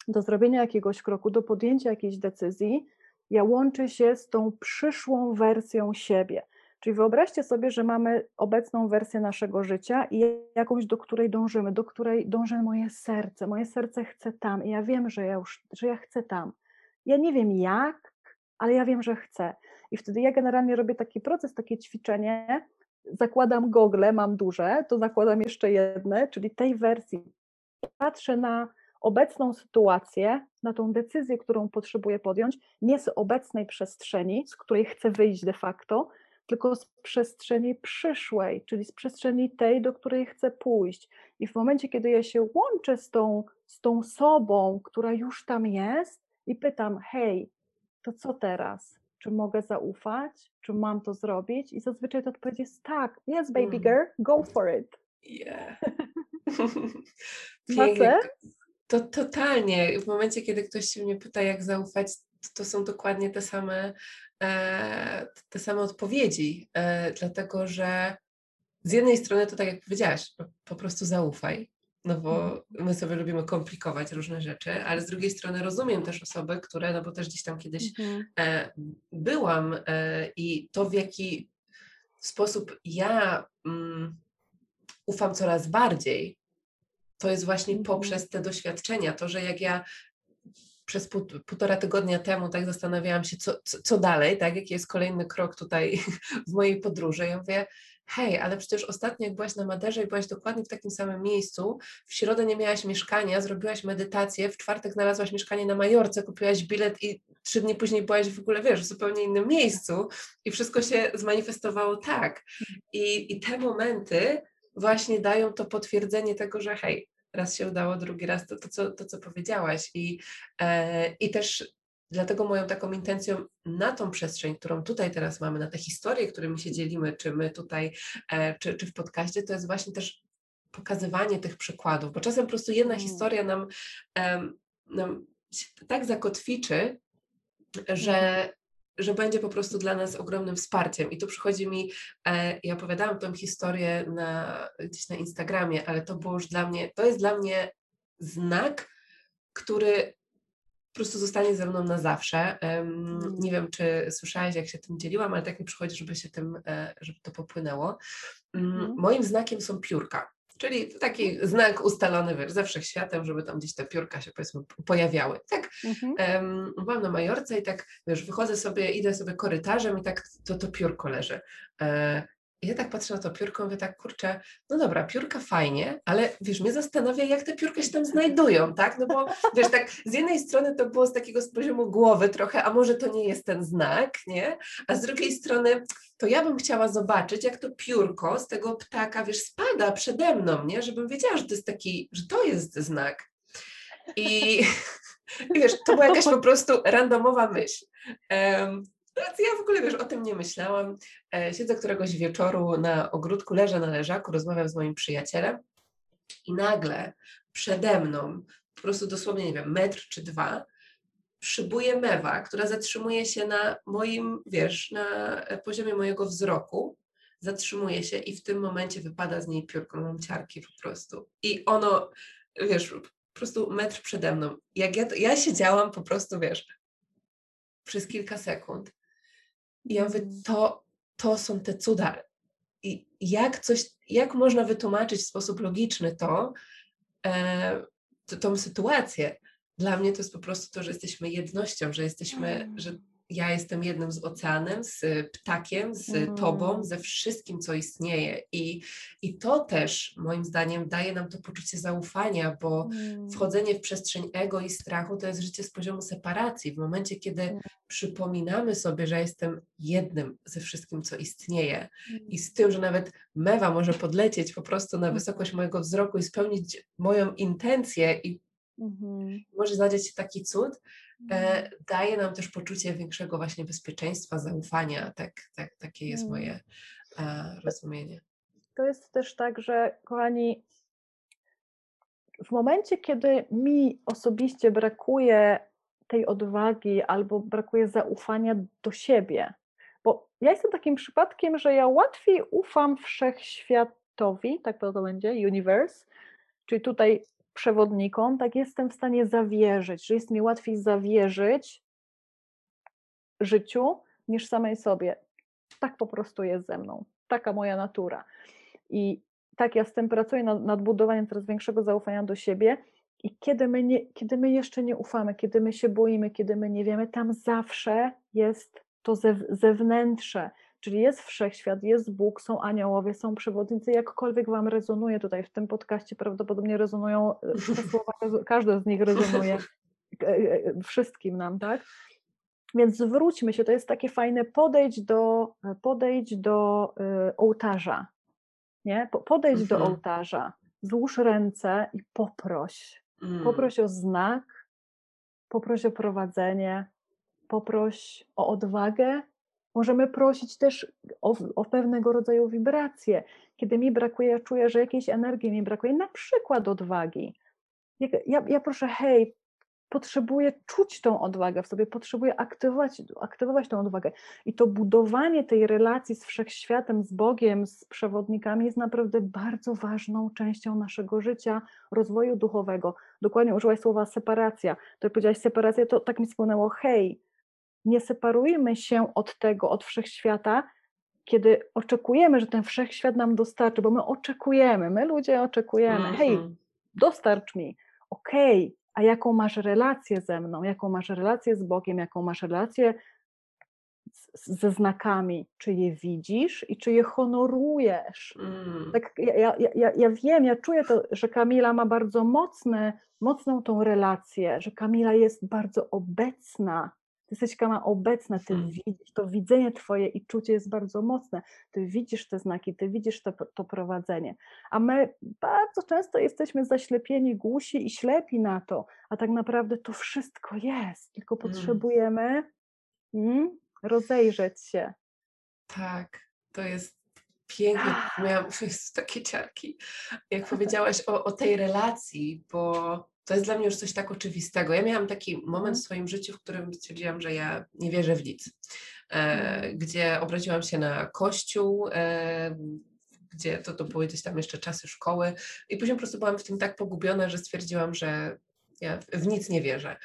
do zrobienia jakiegoś kroku, do podjęcia jakiejś decyzji, ja łączę się z tą przyszłą wersją siebie. Czyli wyobraźcie sobie, że mamy obecną wersję naszego życia i jakąś, do której dążymy, do której dąży moje serce. Moje serce chce tam i ja wiem, że ja już, że ja chcę tam. Ja nie wiem jak, ale ja wiem, że chcę. I wtedy ja generalnie robię taki proces, takie ćwiczenie. Zakładam gogle, mam duże, to zakładam jeszcze jedne, czyli tej wersji. Patrzę na obecną sytuację, na tą decyzję, którą potrzebuję podjąć, nie z obecnej przestrzeni, z której chcę wyjść de facto, tylko z przestrzeni przyszłej, czyli z przestrzeni tej, do której chcę pójść. I w momencie, kiedy ja się łączę z tą, z tą sobą, która już tam jest, i pytam: Hej, to co teraz? Czy mogę zaufać? Czy mam to zrobić? I zazwyczaj to odpowiedź jest tak. Yes, baby mm. girl, go for it. Yeah. Pięknie. To totalnie. W momencie, kiedy ktoś się mnie pyta, jak zaufać, to są dokładnie te same, te same odpowiedzi, e, dlatego że z jednej strony to tak jak powiedziałaś, po prostu zaufaj, no bo mhm. my sobie lubimy komplikować różne rzeczy, ale z drugiej strony rozumiem też osoby, które, no bo też gdzieś tam kiedyś mhm. e, byłam e, i to w jaki sposób ja mm, ufam coraz bardziej, to jest właśnie mhm. poprzez te doświadczenia, to, że jak ja przez półtora tygodnia temu tak zastanawiałam się, co, co, co, dalej, tak, jaki jest kolejny krok tutaj w mojej podróży. Ja mówię, hej, ale przecież ostatnio jak byłaś na Maderze i byłaś dokładnie w takim samym miejscu, w środę nie miałaś mieszkania, zrobiłaś medytację, w czwartek znalazłaś mieszkanie na Majorce, kupiłaś bilet i trzy dni później byłaś w ogóle, wiesz, w zupełnie innym miejscu i wszystko się zmanifestowało tak. I, i te momenty właśnie dają to potwierdzenie tego, że hej, raz się udało, drugi raz to, to, co, to co powiedziałaś. I, e, I też dlatego moją taką intencją na tą przestrzeń, którą tutaj teraz mamy, na te historie, którymi się dzielimy, czy my tutaj, e, czy, czy w podcaście, to jest właśnie też pokazywanie tych przykładów, bo czasem po prostu jedna mm. historia nam, nam tak zakotwiczy, że, mhm że będzie po prostu dla nas ogromnym wsparciem. I tu przychodzi mi, e, ja opowiadałam tę historię na, gdzieś na Instagramie, ale to było już dla mnie, to jest dla mnie znak, który po prostu zostanie ze mną na zawsze. Um, nie wiem, czy słyszałeś, jak się tym dzieliłam, ale tak mi przychodzi, żeby się tym, e, żeby to popłynęło. Um, moim znakiem są piórka. Czyli taki znak ustalony wiesz, ze wszechświatem, żeby tam gdzieś te piórka się powiedzmy pojawiały. Tak, mhm. um, byłam na Majorce i tak, wiesz, wychodzę sobie, idę sobie korytarzem i tak to, to piórko leży. E, ja tak patrzę na to piórko, mówię tak, kurczę, no dobra, piórka fajnie, ale wiesz, mnie zastanawia, jak te piórka się tam znajdują, tak? No bo wiesz, tak z jednej strony to było z takiego z poziomu głowy trochę, a może to nie jest ten znak, nie? A z drugiej strony to ja bym chciała zobaczyć, jak to piórko z tego ptaka, wiesz, spada przede mną, nie? Żebym wiedziała, że to jest taki, że to jest znak. I, wiesz, to była jakaś po prostu randomowa myśl. Um, ja w ogóle, wiesz, o tym nie myślałam. E, siedzę któregoś wieczoru na ogródku, leżę na leżaku, rozmawiam z moim przyjacielem i nagle przede mną, po prostu dosłownie, nie wiem, metr czy dwa, przybuje mewa, która zatrzymuje się na moim, wiesz, na poziomie mojego wzroku, zatrzymuje się i w tym momencie wypada z niej piórko, mam ciarki po prostu. I ono, wiesz, po prostu metr przede mną. Jak ja, ja siedziałam po prostu, wiesz, przez kilka sekund i ja mówię, mm. to, to są te cuda. I jak coś, jak można wytłumaczyć w sposób logiczny to, e, to tą sytuację? Dla mnie to jest po prostu to, że jesteśmy jednością, że jesteśmy, że mm ja jestem jednym z oceanem, z ptakiem, z mm. tobą, ze wszystkim, co istnieje. I, I to też moim zdaniem daje nam to poczucie zaufania, bo mm. wchodzenie w przestrzeń ego i strachu to jest życie z poziomu separacji. W momencie, kiedy mm. przypominamy sobie, że jestem jednym ze wszystkim, co istnieje i z tym, że nawet mewa może podlecieć po prostu na mhm. wysokość mojego wzroku i spełnić moją intencję i mm-hmm. może zadziać się taki cud, daje nam też poczucie większego właśnie bezpieczeństwa, zaufania. Tak, tak, takie jest mm. moje e, rozumienie. To jest też tak, że kochani, w momencie, kiedy mi osobiście brakuje tej odwagi albo brakuje zaufania do siebie, bo ja jestem takim przypadkiem, że ja łatwiej ufam wszechświatowi, tak to będzie, universe, czyli tutaj przewodnikom, tak jestem w stanie zawierzyć, że jest mi łatwiej zawierzyć życiu niż samej sobie. Tak po prostu jest ze mną. Taka moja natura. I tak ja z tym pracuję nad, nad budowaniem coraz większego zaufania do siebie. I kiedy my, nie, kiedy my jeszcze nie ufamy, kiedy my się boimy, kiedy my nie wiemy, tam zawsze jest to zewnętrzne, Czyli jest wszechświat, jest Bóg, są aniołowie, są przewodnicy, jakkolwiek Wam rezonuje tutaj w tym podcaście, prawdopodobnie rezonują e, te słowa, każde z nich rezonuje e, e, wszystkim nam, tak? Więc zwróćmy się, to jest takie fajne, podejdź do, podejdź do ołtarza, nie? Podejdź mhm. do ołtarza, złóż ręce i poproś. Mm. Poproś o znak, poproś o prowadzenie, poproś o odwagę Możemy prosić też o, o, pewnego rodzaju wibracje. Kiedy mi brakuje, ja czuję, że jakiejś energii mi brakuje, na przykład odwagi. Ja, ja proszę, hej, potrzebuję czuć tą odwagę w sobie, potrzebuję aktywować, aktywować tą odwagę. I to budowanie tej relacji z wszechświatem, z Bogiem, z przewodnikami jest naprawdę bardzo ważną częścią naszego życia, rozwoju duchowego. Dokładnie użyłaś słowa separacja. To powiedziałaś separacja, to tak mi spłynęło, hej, nie separujmy się od tego, od wszechświata, kiedy oczekujemy, że ten wszechświat nam dostarczy, bo my oczekujemy, my ludzie oczekujemy, mm -hmm. hej, dostarcz mi, okej, okay, a jaką masz relację ze mną, jaką masz relację z Bogiem, jaką masz relację ze znakami, czy je widzisz i czy je honorujesz. Mm. Tak, ja, ja, ja wiem, ja czuję to, że Kamila ma bardzo mocne, mocną tą relację, że Kamila jest bardzo obecna. Ty jesteś Kama obecna, ty hmm. widzisz, to widzenie twoje i czucie jest bardzo mocne. Ty widzisz te znaki, ty widzisz to, to prowadzenie. A my bardzo często jesteśmy zaślepieni, głusi i ślepi na to, a tak naprawdę to wszystko jest, tylko hmm. potrzebujemy hmm, rozejrzeć się. Tak, to jest piękne. Miałam takie ciarki, jak powiedziałaś o, o tej relacji, bo to jest dla mnie już coś tak oczywistego. Ja miałam taki moment w mhm. swoim życiu, w którym stwierdziłam, że ja nie wierzę w nic, e, mhm. gdzie obraziłam się na kościół, e, gdzie to, to były gdzieś tam jeszcze czasy szkoły i później po prostu byłam w tym tak pogubiona, że stwierdziłam, że ja w nic nie wierzę,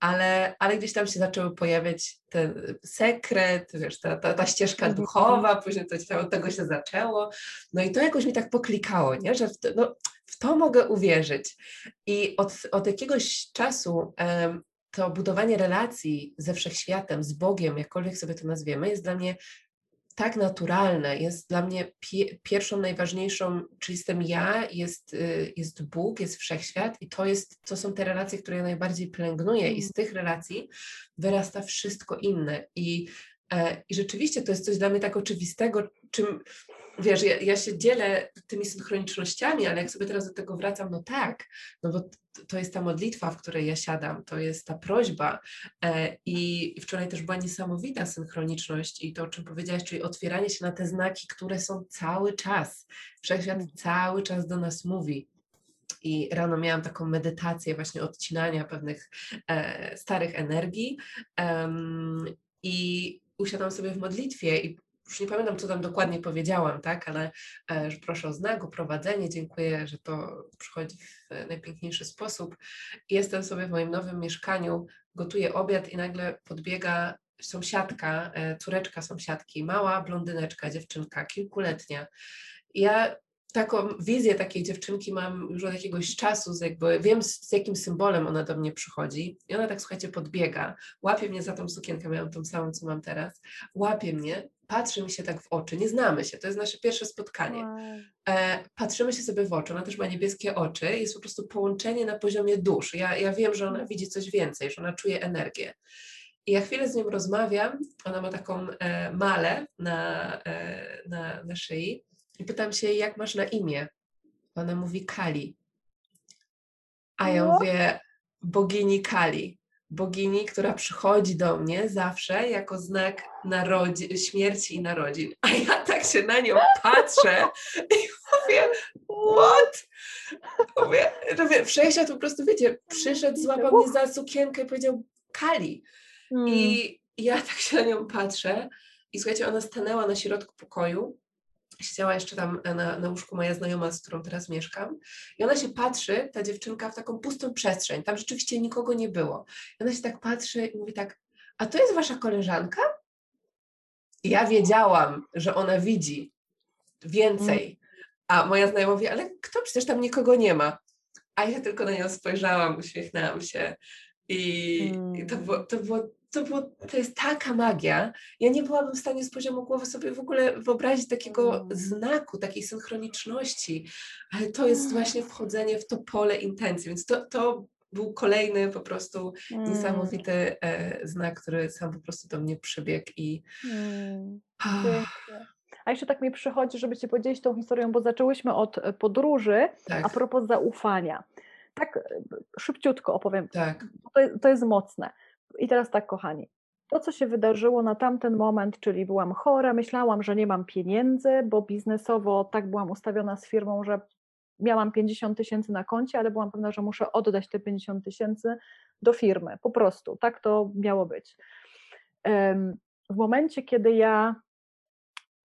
ale, ale gdzieś tam się zaczęły pojawiać ten sekret, wiesz, ta, ta, ta ścieżka mhm. duchowa, później to, od tego się zaczęło. No i to jakoś mi tak poklikało, nie? że no, w to mogę uwierzyć. I od, od jakiegoś czasu um, to budowanie relacji ze wszechświatem, z Bogiem, jakkolwiek sobie to nazwiemy, jest dla mnie tak naturalne, jest dla mnie pie, pierwszą, najważniejszą, czy jestem ja, jest, y, jest Bóg, jest wszechświat i to, jest, to są te relacje, które ja najbardziej pielęgnuję i z mm. tych relacji wyrasta wszystko inne i, e, i rzeczywiście to jest coś dla mnie tak oczywistego, czym wiesz, ja, ja, się dzielę tymi synchronicznościami, ale jak sobie teraz do tego wracam, no tak, no bo to jest ta modlitwa, w której ja siadam, to jest ta prośba e, i wczoraj też była niesamowita synchroniczność i to, o czym powiedziałaś, czyli otwieranie się na te znaki, które są cały czas, wszechświat cały czas do nas mówi. I rano miałam taką medytację właśnie odcinania pewnych e, starych energii um, i usiadłam sobie w modlitwie i już nie pamiętam, co tam dokładnie powiedziałam, tak, ale e, że proszę o znak, o prowadzenie, dziękuję, że to przychodzi w najpiękniejszy sposób. Jestem sobie w moim nowym mieszkaniu, gotuję obiad i nagle podbiega sąsiadka, e, córeczka sąsiadki, mała blondyneczka, dziewczynka, kilkuletnia. ja taką wizję takiej dziewczynki mam już od jakiegoś czasu, z jakby wiem z, z, jakim symbolem ona do mnie przychodzi i ona tak, słuchajcie, podbiega, łapie mnie za tą sukienkę, miałam tą samą, co mam teraz, łapie mnie, patrzy mi się tak w oczy, nie znamy się, to jest nasze pierwsze spotkanie. E, patrzymy się sobie w oczy, ona też ma niebieskie oczy, jest po prostu połączenie na poziomie dusz. Ja, ja wiem, że ona widzi coś więcej, że ona czuje energię. I ja chwilę z nią rozmawiam, ona ma taką e, malę na, e, na, na szyi i pytam się, jak masz na imię? Ona mówi Kali. A ja no. mówię, bogini Kali. Bogini, która przychodzi do mnie zawsze jako znak narodzi- śmierci i narodzin. A ja tak się na nią patrzę i mówię, what? Mówię, mówię wszechświat po prostu, wiecie, przyszedł, złapał mnie za sukienkę i powiedział Kali. Hmm. I ja tak się na nią patrzę i słuchajcie, ona stanęła na środku pokoju siedziała jeszcze tam na, na łóżku moja znajoma, z którą teraz mieszkam i ona się patrzy, ta dziewczynka, w taką pustą przestrzeń, tam rzeczywiście nikogo nie było. I ona się tak patrzy i mówi tak, a to jest wasza koleżanka? I ja wiedziałam, że ona widzi więcej, a moja znajoma mówi, ale kto, przecież tam nikogo nie ma. A ja tylko na nią spojrzałam, uśmiechnęłam się i, i to, było, to było to, było, to jest taka magia. Ja nie byłabym w stanie z poziomu głowy sobie w ogóle wyobrazić takiego mm. znaku, takiej synchroniczności, ale to jest mm. właśnie wchodzenie w to pole intencji, więc to, to był kolejny po prostu mm. niesamowity e, znak, który sam po prostu do mnie przybiegł i mm. A jeszcze tak mi przychodzi, żeby Cię podzielić tą historią, bo zaczęłyśmy od e, podróży, tak. a propos zaufania. Tak e, szybciutko opowiem, tak. to, to jest mocne. I teraz tak, kochani, to, co się wydarzyło na tamten moment, czyli byłam chora, myślałam, że nie mam pieniędzy, bo biznesowo tak byłam ustawiona z firmą, że miałam 50 tysięcy na koncie, ale byłam pewna, że muszę oddać te 50 tysięcy do firmy. Po prostu tak to miało być. W momencie, kiedy ja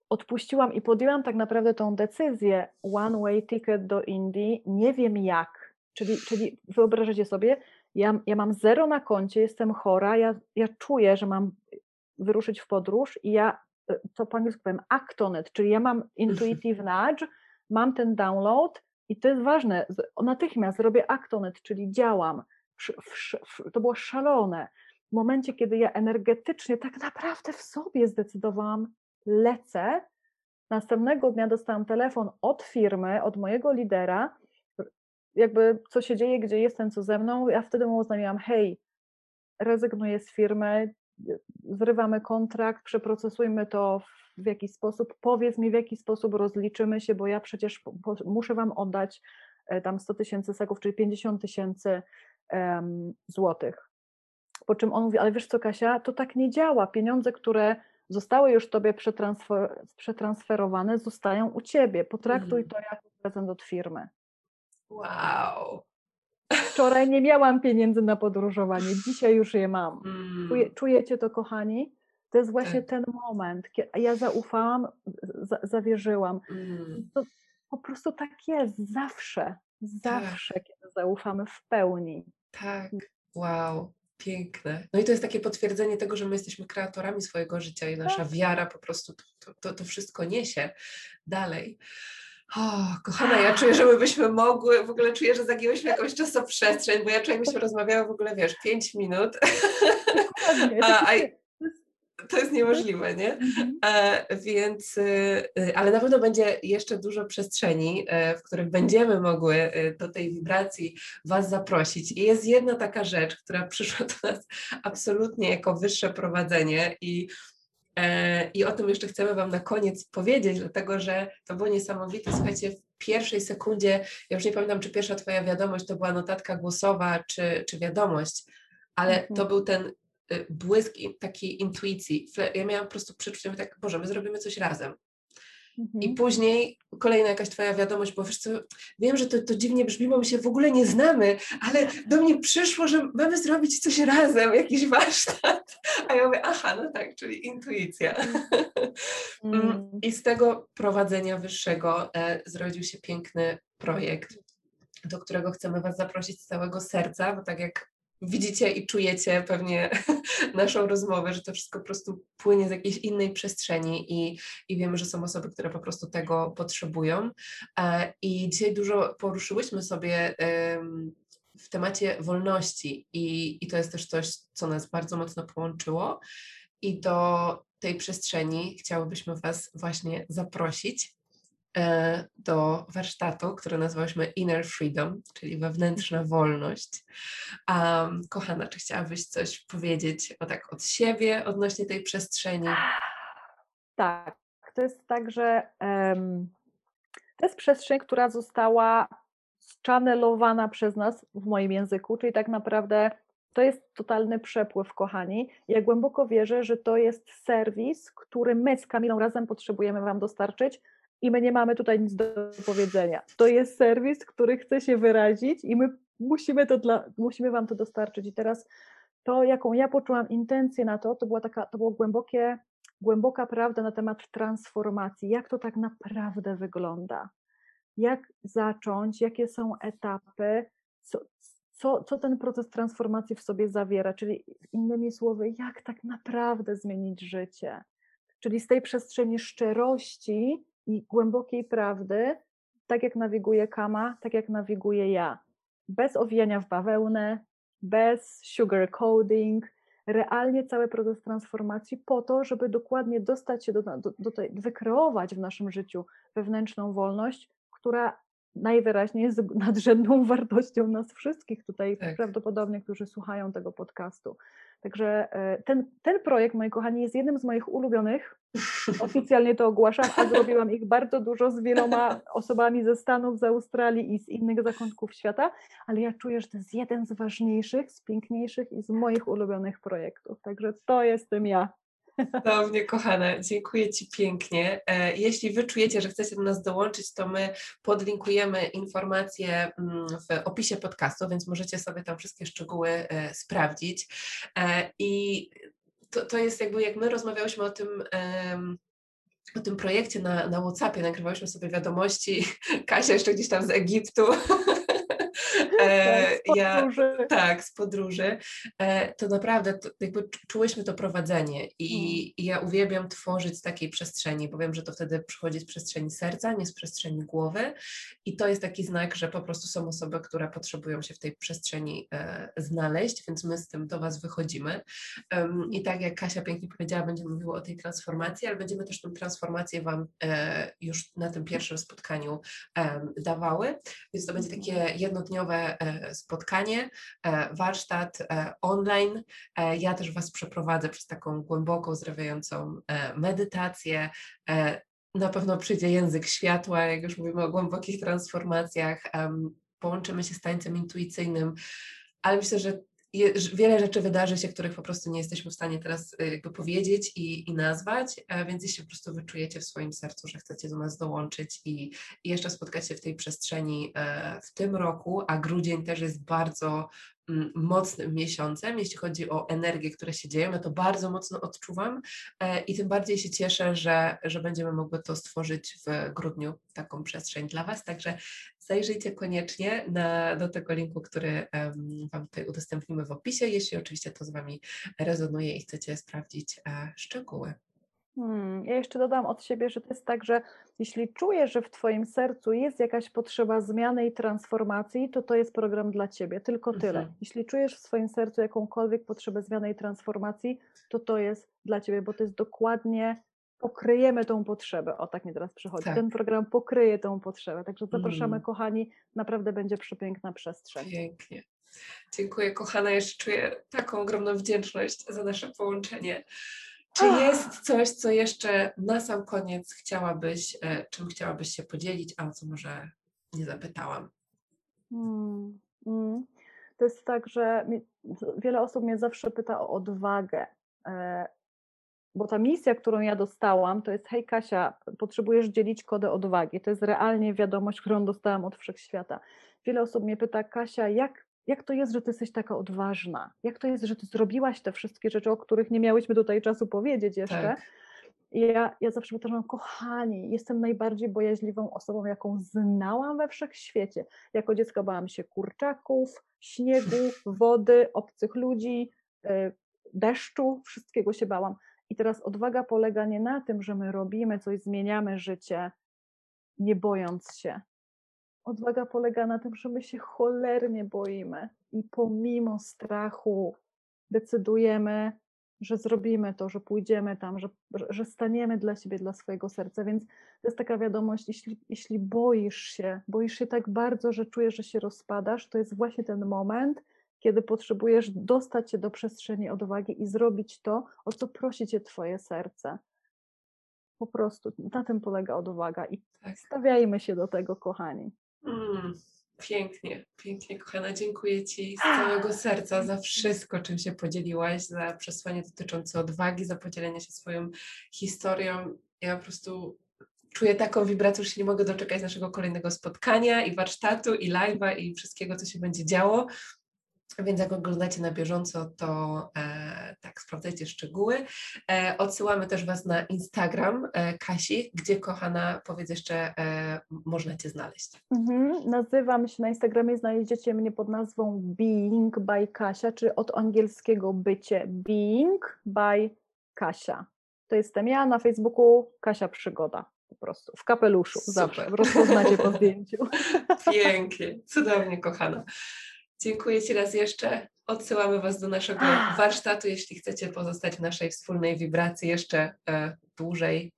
odpuściłam i podjęłam tak naprawdę tą decyzję one way ticket do Indii, nie wiem jak. Czyli, czyli wyobrażacie sobie, ja, ja mam zero na koncie, jestem chora, ja, ja czuję, że mam wyruszyć w podróż i ja, to po angielsku powiem, act on it, czyli ja mam intuitive nudge, mam ten download i to jest ważne, natychmiast robię act on it, czyli działam. To było szalone. w momencie, kiedy ja energetycznie tak naprawdę w sobie zdecydowałam, lecę, następnego dnia dostałam telefon od firmy, od mojego lidera, jakby co się dzieje, gdzie jestem, co ze mną. Ja wtedy mu oznajmiłam, hej, rezygnuję z firmy, zrywamy kontrakt, przeprocesujmy to w jakiś sposób, powiedz mi w jaki sposób rozliczymy się, bo ja przecież muszę Wam oddać e, tam 100 tysięcy seków, czyli 50 tysięcy um, złotych. Po czym on mówi, ale wiesz co Kasia, to tak nie działa, pieniądze, które zostały już Tobie przetransfer przetransferowane, zostają u Ciebie, potraktuj mm. to jako prezent od firmy. Wow. Wczoraj nie miałam pieniędzy na podróżowanie, dzisiaj już je mam. Mm. Czuje, czujecie to, kochani? To jest właśnie tak. ten moment, kiedy ja zaufałam, za, zawierzyłam. Mm. To po prostu tak jest zawsze, zawsze, tak. kiedy zaufamy w pełni. Tak, wow, piękne. No i to jest takie potwierdzenie tego, że my jesteśmy kreatorami swojego życia i nasza tak. wiara po prostu to, to, to wszystko niesie dalej. O, kochana, ja czuję, że my byśmy mogły, w ogóle czuję, że zagięłyśmy jakąś czasoprzestrzeń, bo ja czuję, byśmy rozmawiały w ogóle, wiesz, pięć minut. A, a, to jest niemożliwe, nie? Mhm. E, więc, e, ale na pewno będzie jeszcze dużo przestrzeni, e, w których będziemy mogły e, do tej wibracji Was zaprosić. I jest jedna taka rzecz, która przyszła do nas absolutnie jako wyższe prowadzenie i I o tym jeszcze chcemy Wam na koniec powiedzieć, dlatego że to było niesamowite. Słuchajcie, w pierwszej sekundzie, ja już nie pamiętam, czy pierwsza Twoja wiadomość to była notatka głosowa, czy, czy wiadomość, ale mhm. to był ten y, błysk takiej intuicji. Ja miałam po prostu przeczucie, tak, Boże, my zrobimy coś razem. Mhm. I później kolejna jakaś twoja wiadomość, bo wiesz co, wiem, że to, to dziwnie brzmi, bo my się w ogóle nie znamy, ale do mnie przyszło, że mamy zrobić coś razem, jakiś warsztat. A ja mówię, aha, no tak, czyli intuicja. Mm. mm. I z tego prowadzenia wyższego e, zrodził się piękny projekt, do którego chcemy Was zaprosić z całego serca, bo tak jak widzicie i czujecie pewnie naszą rozmowę, że to wszystko po prostu płynie z jakiejś innej przestrzeni i, i wiemy, że są osoby, które po prostu tego potrzebują. E, I dzisiaj dużo poruszyłyśmy sobie w temacie wolności i, i to jest też coś, co nas bardzo mocno połączyło i do tej przestrzeni chciałybyśmy Was właśnie zaprosić. E, do warsztatu, który nazwałyśmy Inner Freedom, czyli wewnętrzna wolność. Um, kochana, czy chciałabyś coś powiedzieć o tak od siebie odnośnie tej przestrzeni? Tak, to jest tak, że um, to jest przestrzeń, która została schannelowana przez nas w moim języku, czyli tak naprawdę to jest totalny przepływ, kochani. Ja głęboko wierzę, że to jest serwis, który my z Kamilą razem potrzebujemy Wam dostarczyć, i my nie mamy tutaj nic do powiedzenia. To jest serwis, który chce się wyrazić i my musimy, to dla, musimy Wam to dostarczyć. I teraz to, jaką ja poczułam intencję na to, to była taka, to było głębokie, głęboka prawda na temat transformacji. Jak to tak naprawdę wygląda? Jak zacząć? Jakie są etapy? Co, co, co ten proces transformacji w sobie zawiera? Czyli innymi słowy, jak tak naprawdę zmienić życie? Czyli z tej przestrzeni szczerości i głębokiej prawdy, tak jak nawiguje Kama, tak jak nawiguję ja. Bez owijania w bawełnę, bez sugar coding, realnie cały proces transformacji po to, żeby dokładnie dostać się do, do, do tej, wykreować w naszym życiu wewnętrzną wolność, która najwyraźniej jest nadrzędną wartością nas wszystkich tutaj, tak. prawdopodobnie, którzy słuchają tego podcastu. Także e, ten, ten projekt, moi kochani, jest jednym z moich ulubionych. Oficjalnie to ogłaszam, a zrobiłam ich bardzo dużo z wieloma osobami ze Stanów, z Australii i z innych zakątków świata, ale ja czuję, że to jest jeden z ważniejszych, z piękniejszych i z moich ulubionych projektów. Także to jestem ja. Cudownie, kochane, dziękuję Ci pięknie. E, jeśli Wy czujecie, że chcecie do nas dołączyć, to my podlinkujemy informacje mm, w opisie podcastu, więc możecie sobie tam wszystkie szczegóły e, sprawdzić. E, I to, to jest jakby, jak my rozmawiałyśmy o tym, o tym projekcie na, na WhatsAppie, nagrywałyśmy sobie wiadomości, Kasia jeszcze gdzieś tam z Egiptu e, tak, z ja, tak, z podróży, e, to naprawdę to, jakby czułyśmy to prowadzenie i, i, ja uwielbiam tworzyć z takiej przestrzeni, bo wiem, że to wtedy przychodzi z przestrzeni serca, nie z przestrzeni głowy. I to jest taki znak, że po prostu są osoby, które potrzebują się w tej przestrzeni e, znaleźć, więc my z tym do Was wychodzimy. Um, I tak jak Kasia pięknie powiedziała, będziemy mówiły o tej transformacji, ale będziemy też tę transformację Wam e, już na tym pierwszym spotkaniu dawały, więc to będzie takie jednodniowe spotkanie, e, warsztat e, online. Ja też Was przeprowadzę przez taką głęboką, zdrawiającą medytację. Na pewno przyjdzie język światła, jak już mówimy o głębokich transformacjach. Połączymy się z tańcem intuicyjnym, ale myślę, że wiele rzeczy wydarzy się, których po prostu nie jesteśmy w stanie teraz y, jakby powiedzieć i, i nazwać, więc jeśli po prostu wyczujecie w swoim sercu, że chcecie do nas dołączyć i, i jeszcze spotkać się w tej przestrzeni e, w tym roku, a grudzień też jest bardzo Mm, mocnym miesiącem, jeśli chodzi o energię, które się dzieją. Ja to bardzo mocno odczuwam e, i tym bardziej się cieszę, że, że będziemy mogły to stworzyć w grudniu, taką przestrzeń dla Was. Także zajrzyjcie koniecznie na, do tego linku, który Wam tutaj udostępnimy w opisie, jeśli oczywiście to z Wami rezonuje i chcecie sprawdzić e, szczegóły. Hmm, ja jeszcze dodam od siebie, że to jest tak, że jeśli czujesz, że w Twoim sercu jest jakaś potrzeba zmiany i transformacji, to to jest program dla Ciebie, tylko tyle. Mhm. Jeśli czujesz w swoim sercu jakąkolwiek potrzebę zmiany i transformacji, to to jest dla Ciebie, bo to jest dokładnie, pokryjemy tą potrzebę. O, tak mi teraz przychodzi. Tak. Ten program pokryje tą potrzebę. Także zapraszamy, mm. kochani, naprawdę będzie przepiękna przestrzeń. Pięknie. Dziękuję, kochana. Jeszcze czuję taką ogromną wdzięczność za nasze połączenie. Czy jest coś, co jeszcze na sam koniec chciałabyś, e, czym chciałabyś się podzielić, a o co może nie zapytałam? Hmm, hmm. To jest tak, że mi, wiele osób mnie zawsze pyta o odwagę, e, bo ta misja, którą ja dostałam, to jest hej Kasia, potrzebujesz dzielić kodę odwagi. To jest realnie wiadomość, którą dostałam od Wszechświata. Wiele osób mnie pyta, Kasia, jak jak to jest, że ty jesteś taka odważna? Jak to jest, że ty zrobiłaś te wszystkie rzeczy, o których nie miałyśmy tutaj czasu powiedzieć jeszcze? Tak. I ja, ja zawsze powtarzam, kochani, jestem najbardziej bojaźliwą osobą, jaką znałam we wszechświecie. Jako dziecko bałam się kurczaków, śniegu, wody, obcych ludzi, e, deszczu, wszystkiego się bałam. I teraz odwaga polega nie na tym, że my robimy coś, zmieniamy życie, nie bojąc się, Odwaga polega na tym, że my się cholernie boimy i pomimo strachu decydujemy, że zrobimy to, że pójdziemy tam, że, że staniemy dla siebie, dla swojego serca. Więc to jest taka wiadomość, jeśli, jeśli boisz się, boisz się tak bardzo, że czujesz, że się rozpadasz, to jest właśnie ten moment, kiedy potrzebujesz dostać się do przestrzeni odwagi i zrobić to, o co prosi cię Twoje serce. Po prostu na tym polega odwaga i tak. stawiajmy się do tego, kochani. Mm, pięknie, pięknie, kochana. Dziękuję Ci z całego serca za wszystko, czym się podzieliłaś, za przesłanie dotyczące odwagi, za podzielenie się swoją historią. Ja po prostu czuję taką wibrację, że się nie mogę doczekać naszego kolejnego spotkania i warsztatu, i live'a, i wszystkiego, co się będzie działo. Więc jak oglądacie na bieżąco, to e, tak, sprawdzajcie szczegóły. E, odsyłamy też Was na Instagram e, Kasi, gdzie kochana, powiedz jeszcze, e, można Cię znaleźć. Mhm, nazywam się na Instagramie, znajdziecie mnie pod nazwą Being by Kasia, czy od angielskiego bycie Being by Kasia. To jestem ja na Facebooku, Kasia Przygoda po prostu, w kapeluszu Super. zawsze, rozpoznacie po zdjęciu. Pięknie, cudownie kochana. Dziękuję Ci raz jeszcze. Odsyłamy Was do naszego warsztatu, jeśli chcecie pozostać w naszej wspólnej wibracji jeszcze e, dłużej.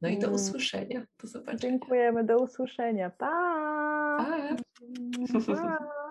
No i do mm. usłyszenia. Do zobaczenia. Dziękujemy. Do usłyszenia. Pa! pa. pa.